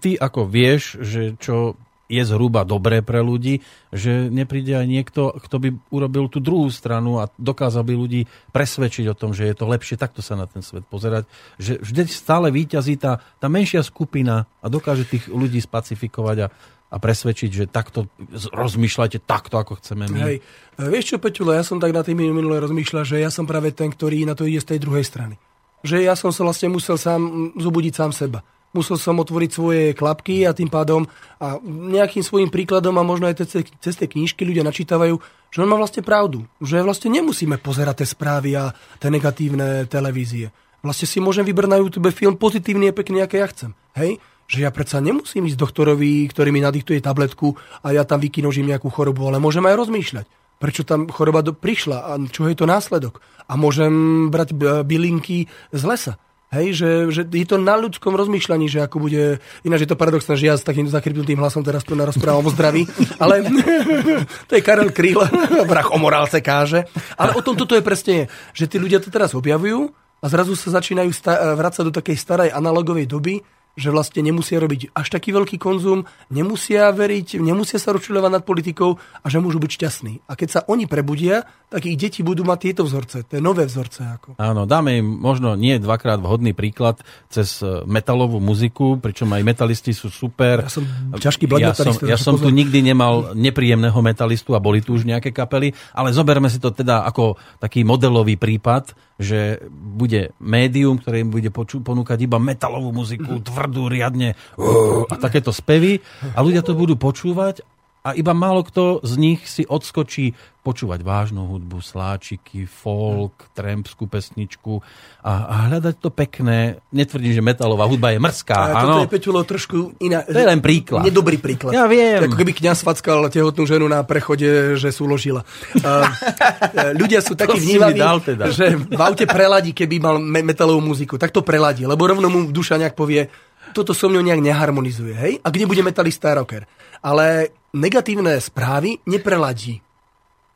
S3: ty ako vieš, že čo je zhruba dobré pre ľudí, že nepríde aj niekto, kto by urobil tú druhú stranu a dokázal by ľudí presvedčiť o tom, že je to lepšie takto sa na ten svet pozerať. Že vždy stále výťazí tá, tá menšia skupina a dokáže tých ľudí spacifikovať a, a presvedčiť, že takto rozmýšľajte takto, ako chceme my.
S4: Hej. Vieš čo, Peťulo, ja som tak na tým minule rozmýšľal, že ja som práve ten, ktorý na to ide z tej druhej strany. Že ja som sa vlastne musel sám zobudiť sám seba musel som otvoriť svoje klapky a tým pádom a nejakým svojim príkladom a možno aj cez, cez tie knížky ľudia načítavajú, že on má vlastne pravdu. Že vlastne nemusíme pozerať tie správy a tie negatívne televízie. Vlastne si môžem vybrať na YouTube film pozitívny a pekný, aké ja chcem. Hej? Že ja predsa nemusím ísť doktorovi, ktorý mi nadiktuje tabletku a ja tam vykinožím nejakú chorobu, ale môžem aj rozmýšľať prečo tam choroba do, prišla a čo je to následok. A môžem brať bylinky z lesa. Hej, že, že je to na ľudskom rozmýšľaní, že ako bude... Ináč je to paradoxné, že ja s takým zakrypnutým hlasom teraz tu rozprávam o zdraví, ale to je Karel Kryl, vrach o morálce káže. Ale o tom toto je presne, že tí ľudia to teraz objavujú a zrazu sa začínajú vrácať do takej starej analogovej doby, že vlastne nemusia robiť až taký veľký konzum, nemusia veriť, nemusia sa rozčuľovať nad politikou a že môžu byť šťastní. A keď sa oni prebudia, tak ich deti budú mať tieto vzorce, tie nové vzorce. Ako.
S3: Áno, dáme im možno nie dvakrát vhodný príklad cez e, metalovú muziku, pričom aj metalisti sú super.
S4: Ja som ťažký
S3: ja som, ja som tu nikdy nemal nepríjemného metalistu a boli tu už nejaké kapely, ale zoberme si to teda ako taký modelový prípad, že bude médium, ktoré im bude poču- ponúkať iba metalovú muziku, tvrdú, riadne uh, a takéto spevy. A ľudia to budú počúvať a iba málo kto z nich si odskočí počúvať vážnu hudbu, sláčiky, folk, trampskú pesničku a, a hľadať to pekné. Netvrdím, že metalová hudba je mrzká,
S4: A
S3: áno.
S4: je Peťulo trošku iná.
S3: To je len príklad.
S4: Nedobrý príklad.
S3: Ja viem.
S4: Ako keby kniaz fackal tehotnú ženu na prechode, že súložila. Uh, ľudia sú takí vnímaví,
S3: teda.
S4: že v aute preladí, keby mal me- metalovú muziku. Tak to preladí, lebo rovno mu duša nejak povie, toto so mnou nejak neharmonizuje, hej? A kde bude metalista a rocker? Ale negatívne správy nepreladí.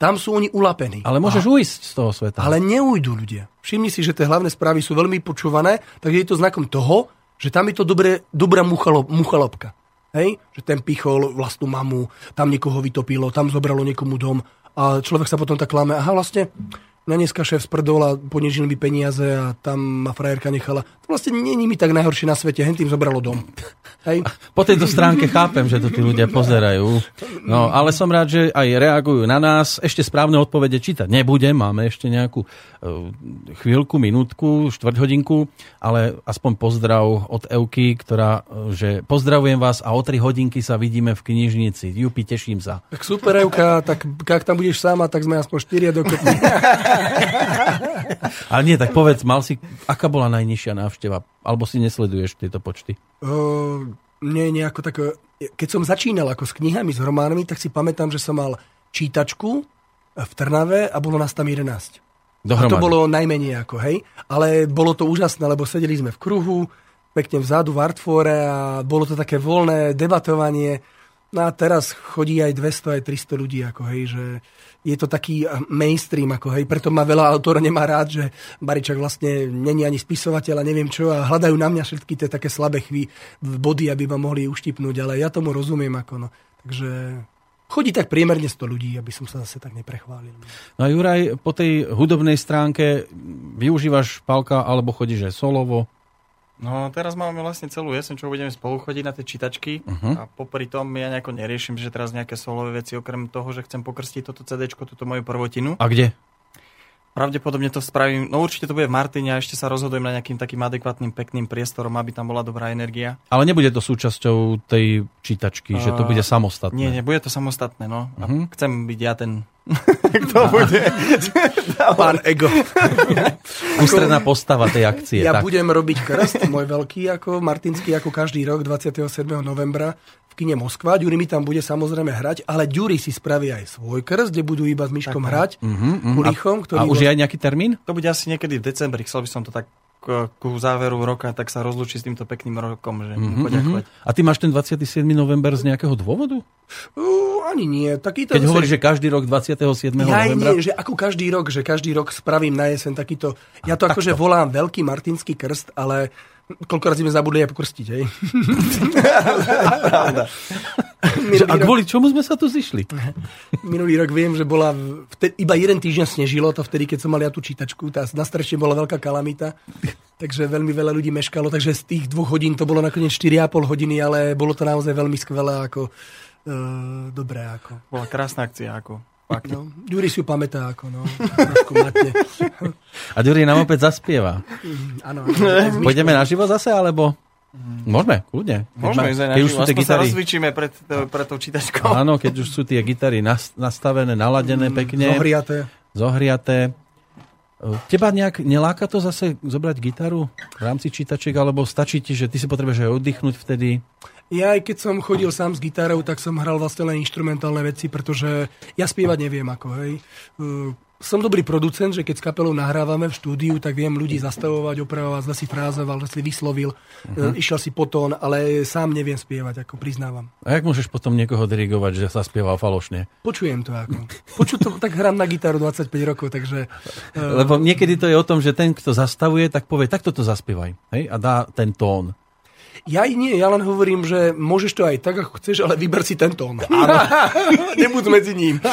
S4: Tam sú oni ulapení.
S3: Ale môžeš ujsť z toho sveta.
S4: Ale neujdu ľudia. Všimni si, že tie hlavné správy sú veľmi počúvané, takže je to znakom toho, že tam je to dobré, dobrá muchalop, muchalopka. Hej? Že ten pichol vlastnú mamu, tam niekoho vytopilo, tam zobralo niekomu dom a človek sa potom tak klame, aha vlastne, na dneska šéf sprdol a ponižil mi peniaze a tam ma frajerka nechala. To vlastne není mi tak najhoršie na svete, hen tým zobralo dom. Hej?
S3: Po tejto stránke chápem, že to tí ľudia pozerajú. No, ale som rád, že aj reagujú na nás. Ešte správne odpovede čítať nebudem. Máme ešte nejakú uh, chvíľku, minútku, štvrťhodinku, ale aspoň pozdrav od Euky, ktorá, uh, že pozdravujem vás a o 3 hodinky sa vidíme v knižnici. Jupi, teším sa.
S4: Tak super, Evka, tak ak tam budeš sama, tak sme aspoň štyria dokopy.
S3: Ale nie, tak povedz, mal si, aká bola najnižšia návšteva? Alebo si nesleduješ tieto počty?
S4: Uh, nie, nejako tak... Keď som začínal ako s knihami, s románmi, tak si pamätám, že som mal čítačku v Trnave a bolo nás tam 11.
S3: Dohromady.
S4: A to bolo najmenej ako, hej. Ale bolo to úžasné, lebo sedeli sme v kruhu, pekne vzadu v Artfore a bolo to také voľné debatovanie. No a teraz chodí aj 200, aj 300 ľudí, ako hej, že je to taký eh, mainstream, ako hej, preto ma veľa autor nemá rád, že Baričak vlastne není ani spisovateľ a neviem čo a hľadajú na mňa všetky tie také slabé chví, body, aby ma mohli uštipnúť, ale ja tomu rozumiem, ako no. Takže chodí tak priemerne 100 ľudí, aby som sa zase tak neprechválil.
S3: No a Juraj, po tej hudobnej stránke využívaš palka alebo chodíš aj solovo?
S5: No teraz máme vlastne celú jesen, čo budeme spolu chodiť na tie čítačky uh-huh. a popri tom ja nejako neriešim, že teraz nejaké solové veci, okrem toho, že chcem pokrstiť toto CD, túto moju prvotinu.
S3: A kde?
S5: Pravdepodobne to spravím, no určite to bude v Martine a ešte sa rozhodujem na nejakým takým adekvátnym, pekným priestorom, aby tam bola dobrá energia.
S3: Ale nebude to súčasťou tej čítačky, že to bude samostatné.
S5: Nie, nie, bude to samostatné, no. A
S3: Mhm.
S5: chcem byť ja ten, kto bude.
S4: Pán Ego.
S3: Ústredná postava tej akcie.
S4: Ja
S3: tak.
S4: budem robiť krst, môj veľký, ako Martinský, ako každý rok, 27. novembra kine Moskva. Ďuri mi tam bude samozrejme hrať, ale Ďuri si spraví aj svoj krst, kde budú iba s Myškom hrať,
S3: Mhm,
S4: Kulichom, ktorý
S3: A už
S4: bol-
S3: je aj nejaký termín?
S5: To bude asi niekedy v decembri, chcel by som to tak k- ku záveru roka, tak sa rozlúčiť s týmto pekným rokom, že mm-hmm, poďakovať.
S3: A ty máš ten 27. november z nejakého dôvodu?
S4: Uh, ani nie. Takýto
S3: Keď hovoríš, že každý rok 27.
S4: Ja
S3: novembra?
S4: nie, že ako každý rok, že každý rok spravím na jeseň takýto... Ja to akože volám veľký martinský krst, ale koľko razy sme zabudli aj pokrstiť, hej?
S3: Že, a kvôli čomu sme sa tu zišli?
S4: Minulý rok viem, že bola vtedy, iba jeden týždeň snežilo, to vtedy, keď som mal ja tú čítačku, tá, na strešne bola veľká kalamita, takže veľmi veľa ľudí meškalo, takže z tých dvoch hodín to bolo nakoniec 4,5 hodiny, ale bolo to naozaj veľmi skvelé, ako uh, dobré, ako.
S5: Bola krásna akcia, ako fakt.
S4: No, Juri si ju pamätá, ako no.
S3: A Ďuri nám opäť zaspieva.
S4: Áno, áno.
S3: Pôjdeme naživo zase, alebo... Môžeme, kľudne. Keď
S5: Môžeme
S3: ma-
S5: aj na
S3: keď už sú tie gitary,
S5: rozcvičíme pred, pred tou čítačkou.
S3: áno, keď už sú tie gitary nas- nastavené, naladené pekne,
S4: Zohriaté.
S3: zohriaté. Teba nejak neláka to zase zobrať gitaru v rámci čítačiek, alebo stačí ti, že ty si potrebuješ aj oddychnúť vtedy?
S4: Ja aj keď som chodil sám s gitarou, tak som hral vlastne len instrumentálne veci, pretože ja spievať neviem ako, hej. Som dobrý producent, že keď s kapelou nahrávame v štúdiu, tak viem ľudí zastavovať, opravovať, zle si frázoval, zle si vyslovil, uh-huh. išiel si po tón, ale sám neviem spievať, ako priznávam.
S3: A jak môžeš potom niekoho dirigovať, že sa spieval falošne?
S4: Počujem to ako. Poču to, tak hrám na gitaru 25 rokov, takže... Uh,
S3: Lebo niekedy to je o tom, že ten, kto zastavuje, tak povie, takto to zaspievaj. Hej? A dá ten tón.
S4: ja i nie, ja len hovorím, že môžeš to aj tak, ako chceš, ale vyber si ten tón. Áno. Nebuď medzi ním.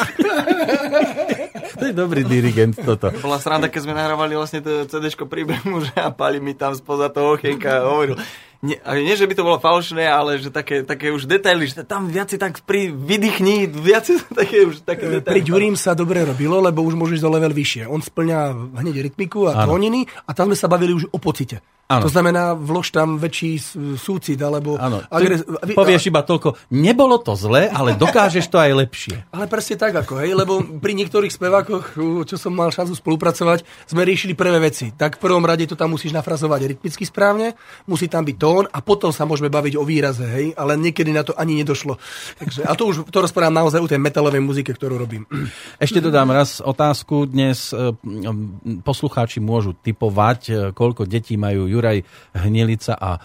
S3: To je dobrý dirigent toto.
S5: Bola sranda, keď sme nahrávali vlastne to CD príbehu, že a Pali mi tam spoza toho okienka a hovoril, Nie, ale nie, že by to bolo falšné, ale že také, také už detaily, že tam viac si tak pri vydýchni, viac si také už také
S6: Pri
S5: detaily.
S6: Ďurím sa dobre robilo, lebo už môžeš do level vyššie. On splňa hneď rytmiku a tóniny a tam sme sa bavili už o pocite.
S3: Áno.
S6: To znamená, vlož tam väčší súcit, alebo...
S3: Ty
S6: agres-
S3: povieš iba toľko, nebolo to zle, ale dokážeš to aj lepšie.
S6: Ale presne tak ako, hej, lebo pri niektorých spevákoch, čo som mal šancu spolupracovať, sme riešili prvé veci. Tak v prvom rade to tam musíš nafrazovať rytmicky správne, musí tam byť tón a potom sa môžeme baviť o výraze, hej, ale niekedy na to ani nedošlo. Takže, a to už to rozprávam naozaj o tej metalovej muzike, ktorú robím.
S3: Ešte dodám raz otázku. Dnes e, m, poslucháči môžu typovať, e, koľko detí majú Juraj Hnilica a e,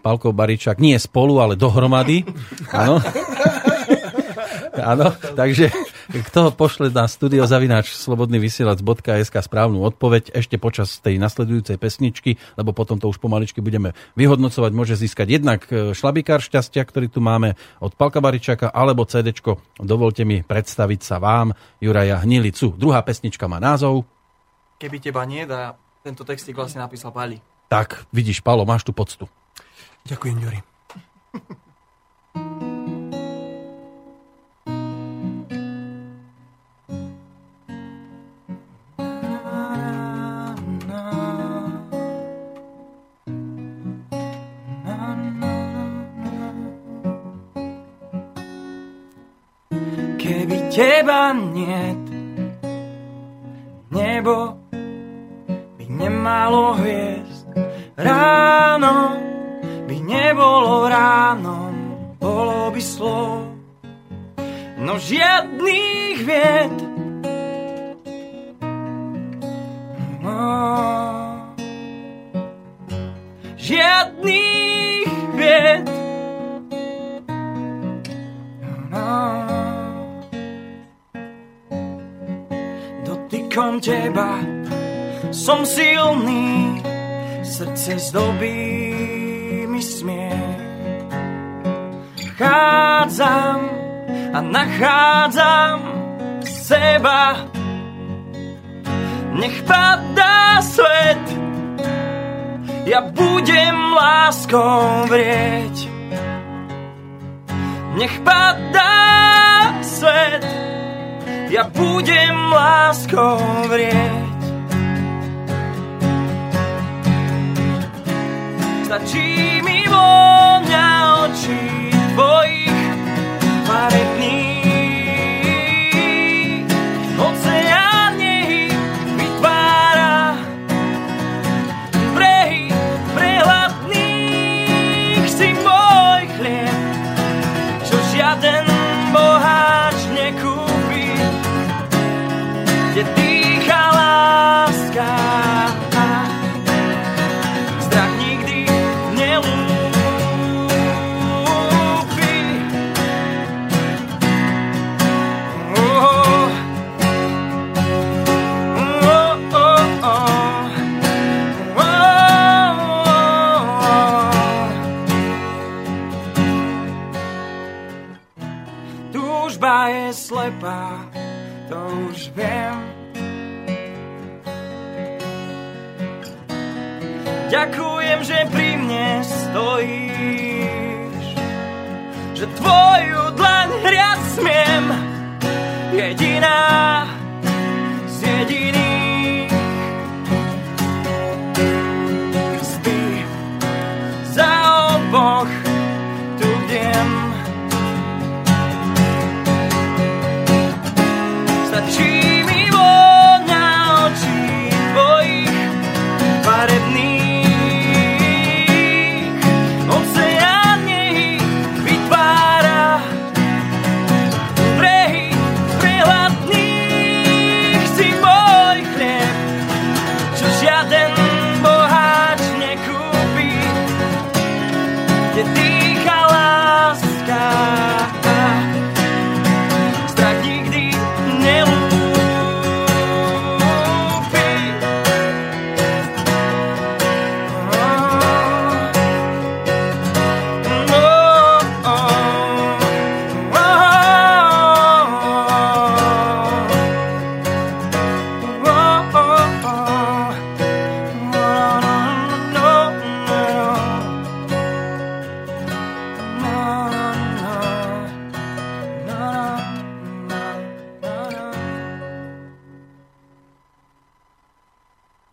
S3: Palko Baričák. Nie spolu, ale dohromady. Áno. Áno, takže kto pošle na studio zavináč slobodnyvysielac.sk správnu odpoveď ešte počas tej nasledujúcej pesničky, lebo potom to už pomaličky budeme vyhodnocovať, môže získať jednak e, šlabikár šťastia, ktorý tu máme od Palka Baričaka, alebo CDčko. Dovolte mi predstaviť sa vám, Juraja Hnilicu. Druhá pesnička má názov.
S5: Keby teba nie, a tento textík vlastne napísal Pali.
S3: Tak, vidíš, Palo, máš tu poctu.
S6: Ďakujem, Ďuri.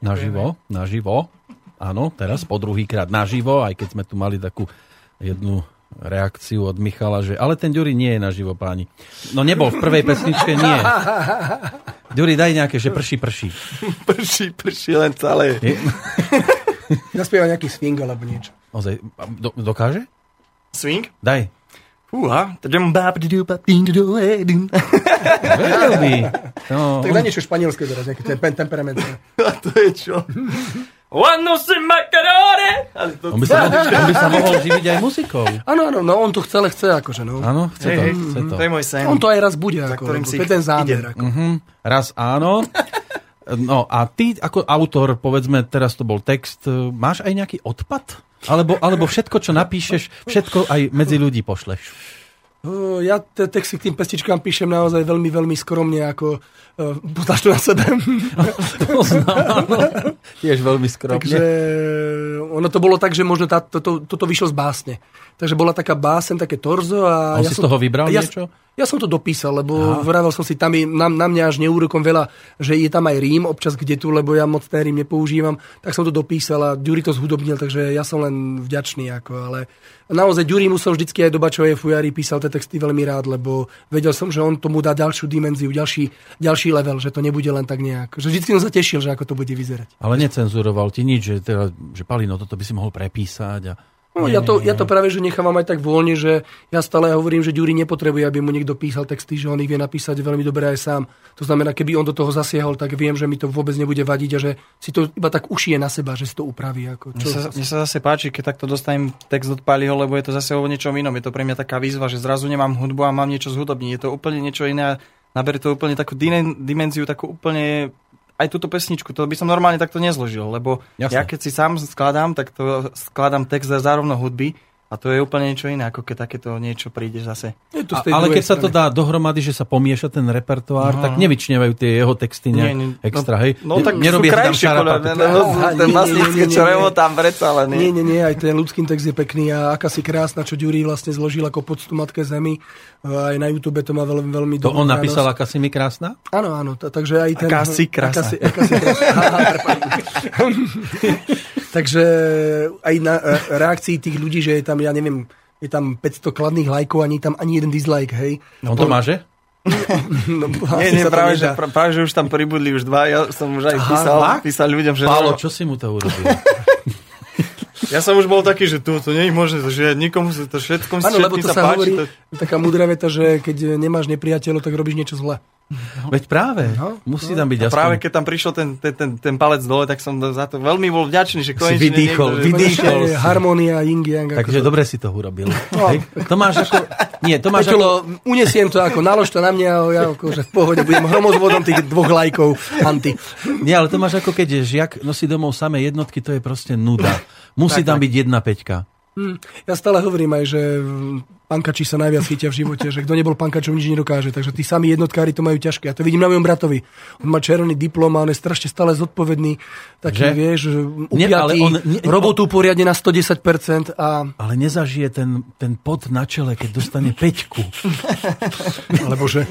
S3: Naživo, naživo. Áno, teraz po druhýkrát naživo, aj keď sme tu mali takú jednu reakciu od Michala, že ale ten Ďuri nie je naživo, páni. No nebol, v prvej pesničke nie. Ďuri, daj nejaké, že prší, prší.
S5: Prší, prší len celé.
S3: Je,
S4: Zaspieva nejaký swing alebo niečo.
S3: ozaj, do, dokáže?
S5: Swing?
S3: Daj.
S5: Dun.
S3: Vedel by. No,
S4: Tak daj niečo španielské teraz, nejaký ten temperament.
S5: A to je čo? Cuando se macarone! Ale
S3: on, by sa, on by sa mohol živiť aj muzikou.
S4: Áno, áno, no on to celé chce, akože no.
S3: Áno, chce Chce to.
S5: to je môj sen.
S4: On to aj raz bude, ako, ten zámer. Ako.
S3: Mhm, raz áno. No a ty ako autor, povedzme, teraz to bol text, e, máš aj nejaký odpad? Alebo, alebo všetko, čo napíšeš, všetko aj medzi ľudí pošleš?
S4: Ja te texty k tým pestičkám píšem naozaj veľmi, veľmi skromne, ako poznáš to na sebe.
S3: To áno. Tiež veľmi skromne.
S4: Takže ono to bolo tak, že možno tá, toto, toto vyšlo z básne. Takže bola taká básen, také torzo a...
S3: On si z toho vybral
S4: ja,
S3: niečo?
S4: Ja som to dopísal, lebo vravel som si, tam je, na, na mňa až neúrokom veľa, že je tam aj rím občas kde tu, lebo ja moc ten rím nepoužívam, tak som to dopísal a Ďuri to zhudobnil, takže ja som len vďačný. Ako, ale naozaj Ďurimu som vždycky aj do Bačovej fujary písal tie texty veľmi rád, lebo vedel som, že on tomu dá ďalšiu dimenziu, ďalší, ďalší level, že to nebude len tak nejak. Že vždycky som sa tešil, že ako to bude vyzerať.
S3: Ale necenzuroval ti nič, že, teda, že Palino, toto by si mohol prepísať. A...
S4: No, ja, to, ja to práve, že nechávam aj tak voľne, že ja stále hovorím, že Ďuri nepotrebuje, aby mu niekto písal texty, že on ich vie napísať veľmi dobre aj sám. To znamená, keby on do toho zasiahol, tak viem, že mi to vôbec nebude vadiť a že si to iba tak ušije na seba, že si to upraví. Ako,
S5: Mne
S4: čo,
S5: sa, mne sa zase páči, keď takto dostanem text od Paliho, lebo je to zase o niečom inom. Je to pre mňa taká výzva, že zrazu nemám hudbu a mám niečo zhudobniť. Je to úplne niečo iné naberie to úplne takú dine- dimenziu, takú úplne aj túto pesničku, to by som normálne takto nezložil, lebo
S3: Jasné.
S5: ja keď si sám skladám, tak to skladám text a zároveň hudby a to je úplne niečo iné, ako keď takéto niečo príde zase.
S4: je to
S3: A, ale keď sa to
S4: strany.
S3: dá dohromady, že sa pomieša ten repertoár,
S5: No.
S3: tak nevyčnevajú tie jeho texty nejak
S5: Nie, nie,
S3: extra,
S5: no,
S3: hej?
S5: No tak
S3: Nerobia
S5: sú krajšie, no, ten
S4: nie,
S5: črevo tam predsa, ale
S4: Nie,
S5: nie.
S4: nie, nie, aj ten ľudský text je pekný a aká si krásna, čo Ďuri vlastne zložil ako poctu Matke Zemi. Aj na YouTube to má veľmi, veľmi
S3: To
S4: dobrú
S3: on
S4: pranosť.
S3: napísal, aká si mi krásna?
S4: Áno, áno, t- takže aj ten...
S5: Aká si krása.
S4: Aká si, aká si krása. Aha, takže aj na e, reakcii tých ľudí, že je tam, ja neviem, je tam 500 kladných lajkov, ani tam ani jeden dislike, hej.
S3: On to má, že?
S4: No,
S5: Nie, nie,
S4: to
S5: práve, že, pr- práve, že už tam pribudli už dva, ja som už aj
S4: Aha,
S5: písal,
S3: fakt?
S5: písal ľuďom, že...
S3: Pálo, čo si mu to urobil?
S5: Ja som už bol taký, že tu, to nie je možné, že nikomu to všetkom
S4: Áno, lebo to
S5: sa
S4: sa
S5: páči.
S4: hovorí,
S5: To...
S4: taká múdra veta, že keď nemáš nepriateľov, tak robíš niečo zle.
S3: Veď práve,
S4: No,
S3: musí tam byť
S5: A
S3: aspoň...
S5: práve keď tam prišiel ten, ten, ten, ten palec dole, tak som za to veľmi bol vďačný, že konečne
S3: vydýchol,
S5: niekto,
S3: vydýchol. Si.
S4: harmónia, yin yang.
S3: Takže
S4: ako-
S3: dobre si to urobil. Hej? To máš ako... Nie, to máš ako...
S4: Unesiem to ako, nalož to na mňa, a ja akože v pohode budem hromozvodom tých dvoch lajkov anti.
S3: Nie, ale to máš ako keď žiak nosí domov samé jednotky, to je proste nuda. Musí tam byť jedna peťka.
S4: Hm, Ja stále hovorím aj, že pankači sa najviac chytia v živote, že kto nebol pankačom, nič nedokáže. Takže tí sami jednotkári to majú ťažké. Ja to vidím na mojom bratovi. On má červený diplom a on je strašne stále zodpovedný. Taký,
S3: Že?
S4: vieš, upiatý,
S3: ale on- nie-
S4: robotu poriadne na 110% a
S3: Ale nezažije ten, ten pot na čele, keď dostane peťku.
S4: alebo že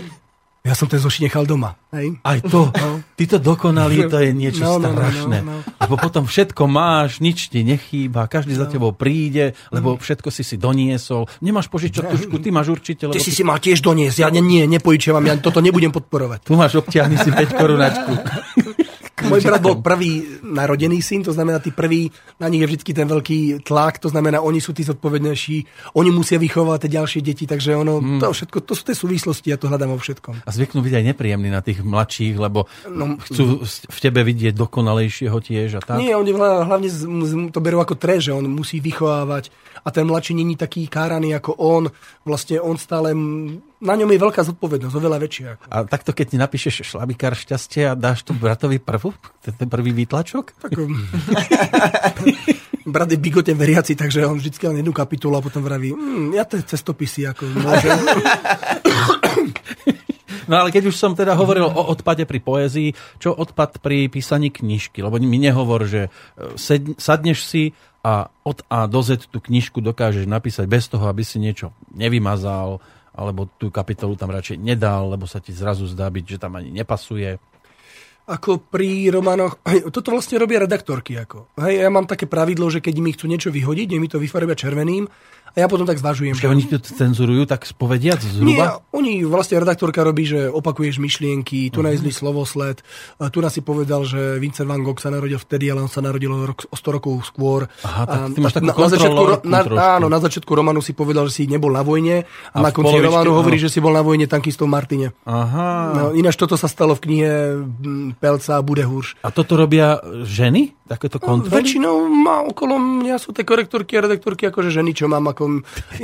S4: ja som ten zoši nechal doma. Hej?
S3: Aj to, ty to dokonali, to je niečo
S4: No, no, no,
S3: strašné.
S4: no, no.
S3: Lebo potom všetko máš, nič ti nechýba, každý za tebou príde, lebo
S4: Mm.
S3: všetko si si doniesol. Nemáš požičať tušku, ty máš určite, lebo
S4: Ty si si mal tiež doniesť. Ja nie, nie, nepojičujem, ja toto nebudem podporovať.
S3: tu máš obťahni si 5 korunačku.
S4: Môj brat bol prvý narodený syn, to znamená, tí prvý, na nich je vždy ten veľký tlak, to znamená, oni sú tí zodpovednejší, oni musia vychovávať tie ďalšie deti, takže ono,
S3: Hmm.
S4: to všetko, to sú tie súvislosti, ja to hľadám vo všetkom.
S3: A zvyknú byť aj nepríjemní na tých mladších, lebo
S4: No,
S3: chcú v tebe vidieť dokonalejšieho tiež a tak.
S4: Nie, oni hla- hlavne to berú ako tre, že on musí vychovávať a ten mladší není taký káraný ako on. Vlastne on stále, na ňom je veľká zodpovednosť, oveľa väčšia. Ako.
S3: A takto, keď ti napíšeš šlabikár šťastie a dáš to bratovi prvú, ten ten prvý výtlačok,
S4: Tak, um, brat je bigote veriaci, takže on vždycky len jednu kapitulu a potom vraví, hm, ja tie cestopisy ako môžem.
S3: No ale keď už som teda hovoril o odpade pri poézii, čo odpad pri písaní knižky? Lebo mi nehovor, že e, sadneš si a od A do Z tú knižku dokážeš napísať bez toho, aby si niečo nevymazal, alebo tú kapitolu tam radšej nedal, lebo sa ti zrazu zdá byť, že tam ani nepasuje.
S4: ako pri románoch, toto vlastne robia redaktorky. Ako. Hej, ja mám také pravidlo, že keď mi chcú niečo vyhodiť, nech mi to vyfarbia červeným a ja potom tak zvažujem.
S3: Že oni to cenzurujú, tak povediac
S4: Nie,
S3: zhruba?
S4: oni vlastne redaktorka robí, že opakuješ myšlienky, tu najzlý slovosled, tu nás si povedal, že Vincent van Gogh sa narodil vtedy, ale on sa narodil rok, o 100 rokov skôr.
S3: Aha, tak ty máš takú
S4: na, na začiatku, na, áno, na začiatku románu si povedal, že si nebol na vojne a,
S3: A
S4: na konci románu hovorí, že si bol na vojne tankistom Martine.
S3: Aha.
S4: No, ináč toto sa stalo v knihe Pelca a Budehurš.
S3: A toto robia ženy? Takéto kontroly?
S4: Väčšinou má okolo mňa sú tie korektorky a redaktorky akože ženy, čo mám ako...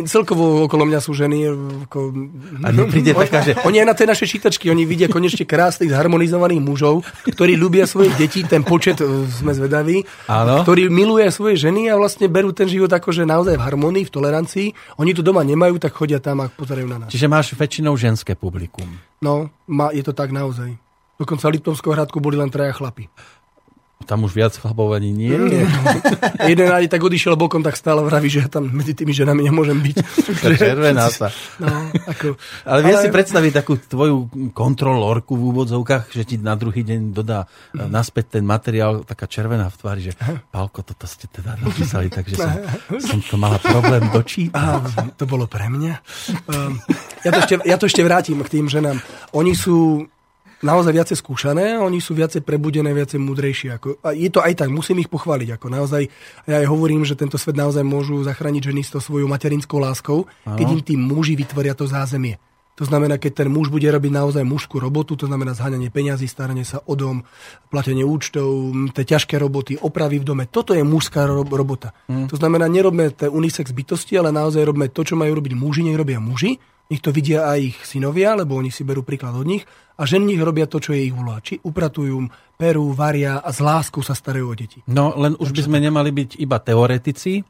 S4: Celkovo okolo mňa sú ženy. Ako,
S3: A nepríde taká, že-
S4: Oni aj na tej našej čítačky, oni vidia konečne krásnych, zharmonizovaných mužov, ktorí ľubia svojich detí, ten počet e, sme zvedaví,
S3: Áno.
S4: ktorí miluje svoje ženy a vlastne berú ten život akože naozaj v harmonii, v tolerancii. Oni to doma nemajú, tak chodia tam a pozerajú na nás.
S3: Čiže máš väčšinou ženské publikum.
S4: No, má, je to tak naozaj. Dokonca v Liptovskom hradku boli len traja chlapi.
S3: Tam už viac chlapov ani nie.
S4: Nie. Jeden ani tak odišiel bokom, tak stále vraví, že ja tam medzi tými ženami nemôžem byť.
S3: Červená sa.
S4: No, ako,
S3: Ale vieš si predstaviť takú tvoju kontrolórku v úvodzovkách, že ti na druhý deň dodá e, naspäť ten materiál, taká červená v tvári, že Pálko, toto ste teda napísali, takže som, som to mala problém dočítať.
S4: Á, to bolo pre mňa. Um, ja, to ešte, ja to ešte vrátim k tým ženám. Oni sú naozaj viacej skúšané, oni sú viacej prebudené, viacej múdrejšie. Ako, a je to aj tak, musím ich pochváliť. Ako naozaj, ja aj hovorím, že tento svet naozaj môžu zachrániť ženy s tou svojou materinskou láskou, keď im tí muži vytvoria to zázemie. To znamená, keď ten muž bude robiť naozaj mužskú robotu, to znamená zháňanie peňazí, staranie sa o dom, platenie účtov, tie ťažké roboty, opravy v dome. Toto je mužská ro- robota. Mm. To znamená, nerobme tie unisex bytosti, ale naozaj robme to, čo majú robiť muži, nech robia muži. Nech to vidia aj ich synovia, lebo oni si berú príklad od nich. A ženy nech robia to, čo je ich úloha. Či upratujú, perú, varia a s láskou sa starajú o deti.
S3: No, len už by sme nemali byť iba teoretici,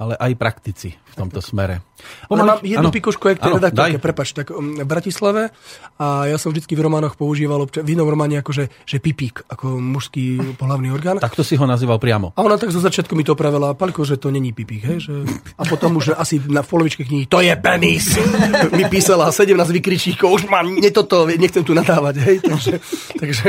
S3: ale aj praktici v tomto smere.
S4: Ale mám jednu
S3: áno.
S4: pikošku aj k tej redaktorke, prepač, tak um, v Bratislave a ja som vždycky v románoch používal obča- v inom románe akože, že pipík, ako mužský pohlavný orgán.
S3: Takto si ho nazýval priamo.
S4: A ona tak zo začiatku mi to opravila, Paľko, že to není pipík, hej, že... A potom už asi na, polovičke knihy, to je penis! mi písala 17 vykričníkov, už mám, nie toto, nechcem tu nadávať, hej, takže, takže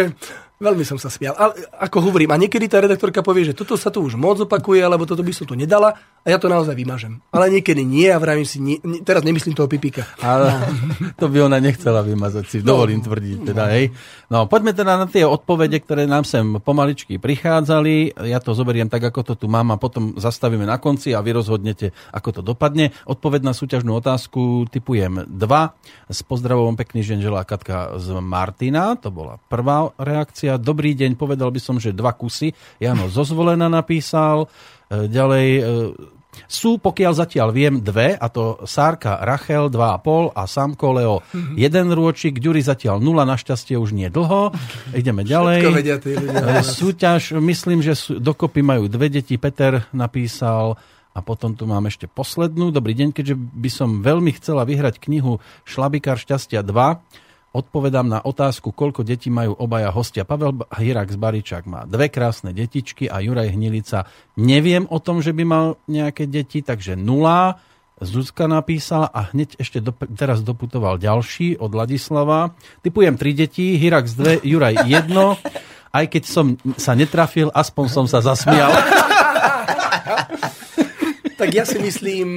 S4: veľmi som sa smial. Ale ako hovorím, a niekedy tá redaktorka povie, že toto sa tu už moc opakuje, alebo toto by som tu nedala, a ja to naozaj vymažem. Ale niekedy nie a vravím si, nie, nie, teraz nemyslím toho pipíka.
S3: Ale to by ona nechcela vymazať si, dovolím tvrdiť teda, hej. No, poďme teda na tie odpovede, ktoré nám sem pomaličky prichádzali. Ja to zoberiem tak, ako to tu mám a potom zastavíme na konci a vy rozhodnete, ako to dopadne. Odpoveď na súťažnú otázku typujem 2. S pozdravom pekný žen želá Katka z Martina. To bola prvá reakcia. Dobrý deň, povedal by som, že dva kusy. Jano Zozvolena napísal. E, Ďalej e, sú, pokiaľ zatiaľ viem, dve, a to Sárka Rachel 2,5 a Samko Leo jeden rôčik, Ďuri zatiaľ nula, našťastie už nie dlho. Ideme ďalej.
S4: Vedia tí ľudia.
S3: E, Súťaž, myslím, že sú, dokopy majú dve deti. Peter napísal a potom tu mám ešte poslednú. Dobrý deň, keďže by som veľmi chcela vyhrať knihu Šlabikár šťastia 2, Odpovedám na otázku, koľko detí majú obaja hostia. Pavel Hirak z Baričák má dve krásne detičky a Juraj Hnilica neviem o tom, že by mal nejaké deti, takže nula. Zuzka napísala a hneď ešte do, teraz doputoval ďalší od Ladislava. Typujem tri deti, Hirax dve, Juraj jedno. Aj keď som sa netrafil, aspoň som sa zasmial.
S4: Tak ja si myslím,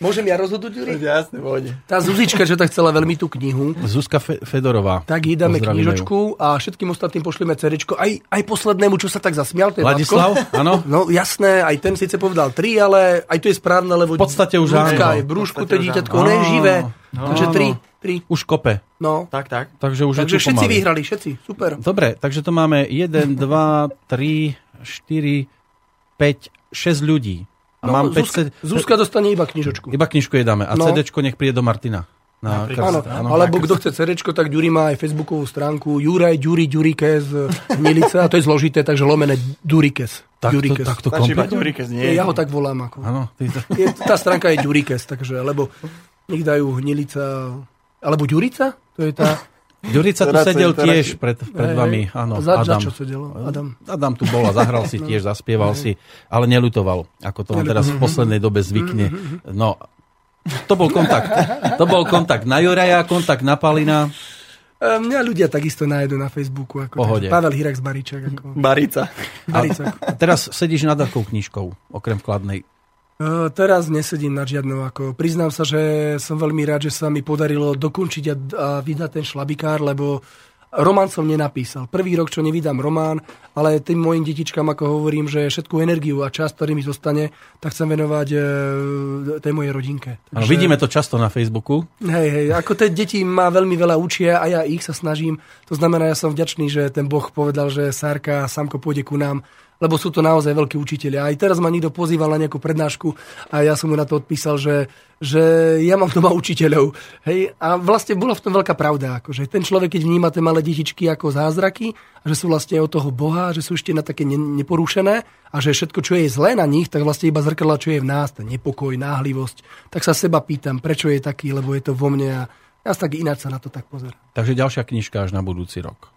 S4: môžem ja rozhodnúť, Juri?
S5: Jasne, pôjde.
S4: Tá Zuzička, čo tak chcela veľmi tú knihu,
S3: Zuzka Fe- Fedorová.
S4: tak jej dáme knižočku a všetkým ostatným pošleme cerečko. Aj, aj poslednému, čo sa tak zasmial, to je
S3: Ladislav, áno.
S4: No jasné, aj ten síce povedal tri, ale aj to je správne, lebo
S3: V podstate už áno.
S4: je v brúšku, to dieťatko, ono je živé. Takže tri, tri.
S3: Už kope.
S4: No.
S5: Tak, tak.
S3: Takže už
S4: Takže všetci
S3: pomaly.
S4: vyhrali, všetci. Super.
S3: Dobre, takže to máme 1, 2, 3, 4, 5, 6 ľudí. A
S4: No,
S3: mám 5
S4: Zuzka, Zuzka dostane iba knižočku.
S3: Iba knižku jej dáme. A
S4: No.
S3: CDčko nech príde do Martina. Na
S4: Áno,
S3: krst, áno.
S4: alebo kto chce cerečko, tak Ďuri má aj facebookovú stránku Juraj, Ďuri, Ďurike z Milice a to je zložité, takže lomené Ďurikes.
S3: Tak to,
S4: Ďurikes.
S3: tak to
S5: iba
S3: kompletne?
S5: Ďurikes, nie?
S4: Ja ho tak volám. Ako.
S3: Áno, ty to...
S4: Je, tá stránka je Ďurikes, takže, lebo nech dajú Hnilica, alebo Ďurica? To je tá...
S3: Ďurica tu sedel tiež pred, pred
S4: Hej,
S3: vami.
S4: hej.
S3: Áno,
S4: Za- za
S3: Adam.
S4: čo sedel? Adam.
S3: Adam tu bol a zahral si tiež, zaspieval si, ale nelutoval, ako to on teraz v poslednej dobe zvykne. No, to bol kontakt. To bol kontakt na Juraja, kontakt na Palina.
S4: E, Mňa ľudia takisto nájdu na Facebooku. Ako,
S3: Pohode.
S4: Pavel Hirek z Bariček. Ako,
S5: Barica.
S4: Bariček.
S3: A teraz sedíš nad akou knižkou, okrem vkladnej?
S4: E, Teraz nesedím nad žiadnou. Ako, priznám sa, že som veľmi rád, že sa mi podarilo dokončiť a, a vydať ten šlabikár, lebo román som nenapísal. Prvý rok, čo nevydám román, ale tým mojim detičkám, ako hovorím, že všetku energiu a čas, ktorý mi zostane, tak chcem venovať e, tej mojej rodinke.
S3: Ano, vidíme to často na Facebooku.
S4: Hej, hej, ako tie deti ma veľmi veľa učia a ja ich sa snažím. To znamená, ja som vďačný, že ten Boh povedal, že Sárka Samko pôjde ku nám, lebo sú to naozaj veľkí učiteľia. Aj teraz ma niekto pozýval na nejakú prednášku a ja som mu na to odpísal, že, že ja mám doma učiteľov. Hej, a vlastne bola v tom veľká pravda. Akože ten človek, keď vníma tie malé detičky ako zázraky, že sú vlastne od toho Boha, že sú ešte na také ne- neporušené a že všetko, čo je zlé na nich, tak vlastne iba zrkadla, čo je v nás, ten nepokoj, náhlivosť. Tak sa seba pýtam, prečo je taký, lebo je to vo mne a ja tak ináč sa na to tak pozerám.
S3: Takže ďalšia knižka až na budúci rok.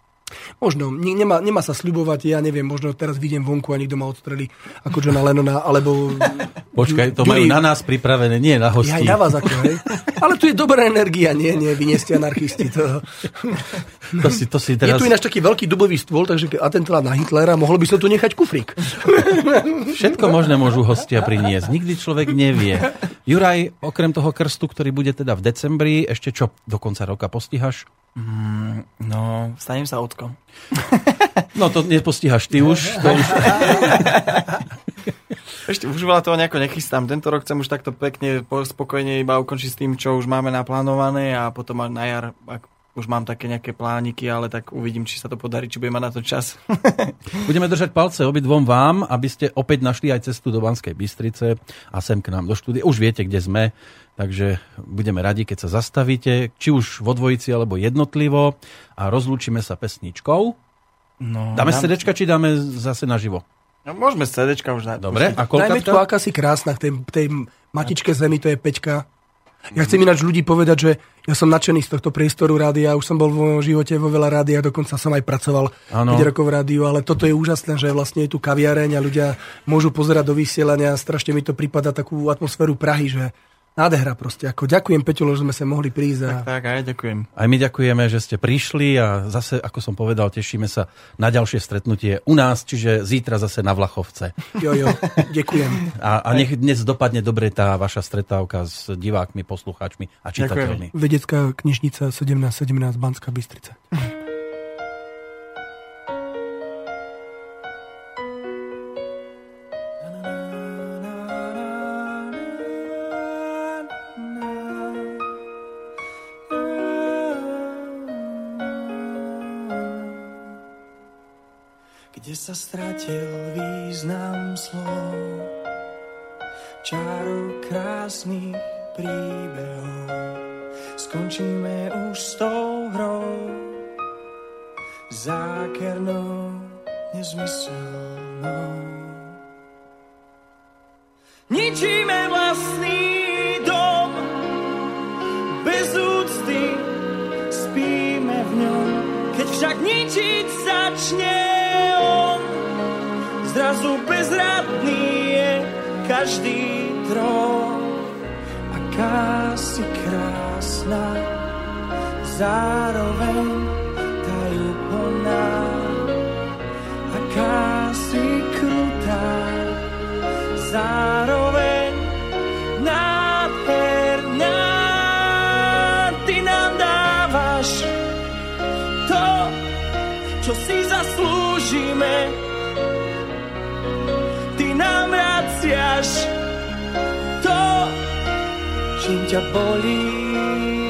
S4: Možno, ne- nemá, nemá sa sľubovať, ja neviem, možno teraz vidím vonku a niekto ma odstrelí ako Johna Lennona, alebo...
S3: Počkaj, to majú na nás pripravené, nie na
S4: Ja aj
S3: hostí.
S4: na vás ako, hej. Ale tu je dobrá energia, nie, nie, vy nie ste anarchisti. To...
S3: To si, to si
S4: Je
S3: teraz...
S4: tu ináč taký veľký dubový stôl, takže atentát na Hitlera, mohlo by sa tu nechať kufrík.
S3: Všetko možné môžu hostia priniesť. Nikdy človek nevie. Juraj, okrem toho krstu, ktorý bude teda v decembri, ešte čo do konca roka postihaš?
S5: No, stanem sa otkom.
S3: No to nepostihaš ty už. To už...
S5: Ešte už veľa toho nejako nechystám. Tento rok chcem už takto pekne, po- spokojne iba ukončiť s tým, čo už máme naplánované a potom aj na jar, ak už mám také nejaké plániky, ale tak uvidím, či sa to podarí, či budem mať na to čas.
S3: Budeme držať palce obidvom vám, aby ste opäť našli aj cestu do Banskej Bystrice a sem k nám do štúdia. Už viete, kde sme, takže budeme radi, keď sa zastavíte, či už vo dvojici alebo jednotlivo a rozlúčime sa pesničkou.
S5: No,
S3: Dáme CDčka, či dáme zase naživo?
S5: No, môžeme z CDčka už dať.
S3: Dobre, a
S4: Dajme tu
S3: koľka?
S4: aká si krásna, tej, tej matičke zemi, to je Peťka. Ja chcem ináč ľudí povedať, že ja som nadšený z tohto priestoru rádia, už som bol vo živote vo veľa rádiách, dokonca som aj pracoval
S3: Áno.
S4: 5 rokov v rádiu, ale toto je úžasné, že vlastne je tu kaviareň a ľudia môžu pozerať do vysielania, strašne mi to prípada takú atmosféru Prahy, že nádhera proste. Ako ďakujem Peťulo, že sme sa mohli prísť a
S5: Tak, aj ďakujem.
S3: Aj my ďakujeme, že ste prišli a zase, ako som povedal, tešíme sa na ďalšie stretnutie u nás, čiže zítra zase na Vlachovce.
S4: jo, jo, ďakujem.
S3: A, a nech dnes dopadne dobre tá vaša stretávka s divákmi, poslucháčmi a čitateľmi.
S4: Vedecká knižnica 1717 Banská Bystrica.
S6: Sa stratil význam slov, čárov krásnych príbehov. Skončíme už s tou hrou, zákernou, nezmyselnou. Ničíme vlastný dom, bez úcty spíme v ňom. Keď však ničiť začne bezradný je každý trón. Aká si krásna, zároveň tajúplná. Aká si krutá, zároveň 更加玻璃。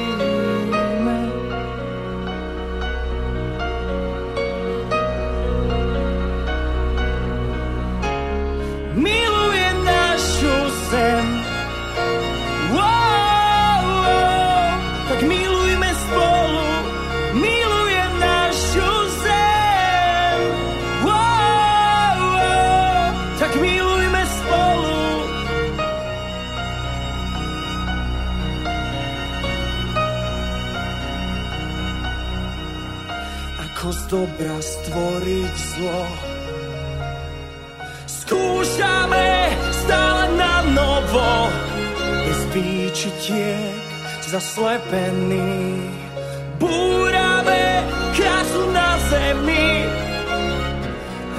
S6: dobra stvoriť zlo. Skúšame stále na novo, bez výčitiek zaslepený. Búrame krásu na zemi,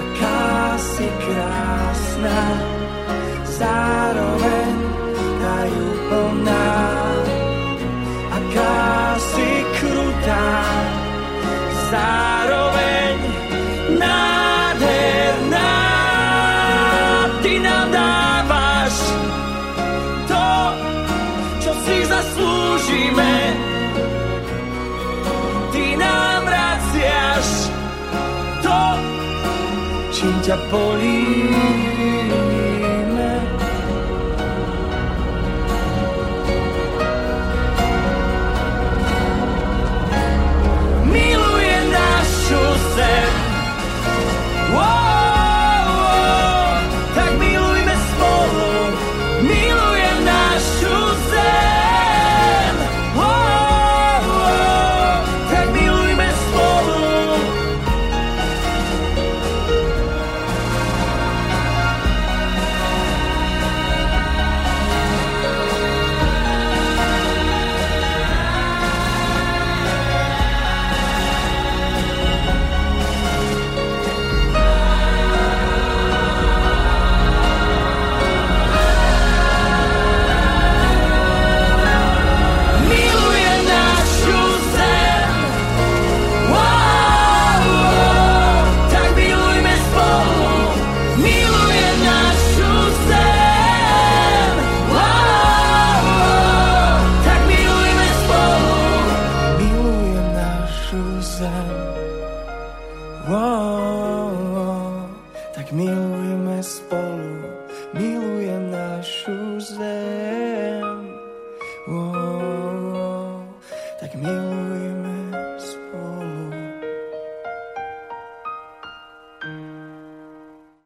S6: aká si krásna. Giappolino.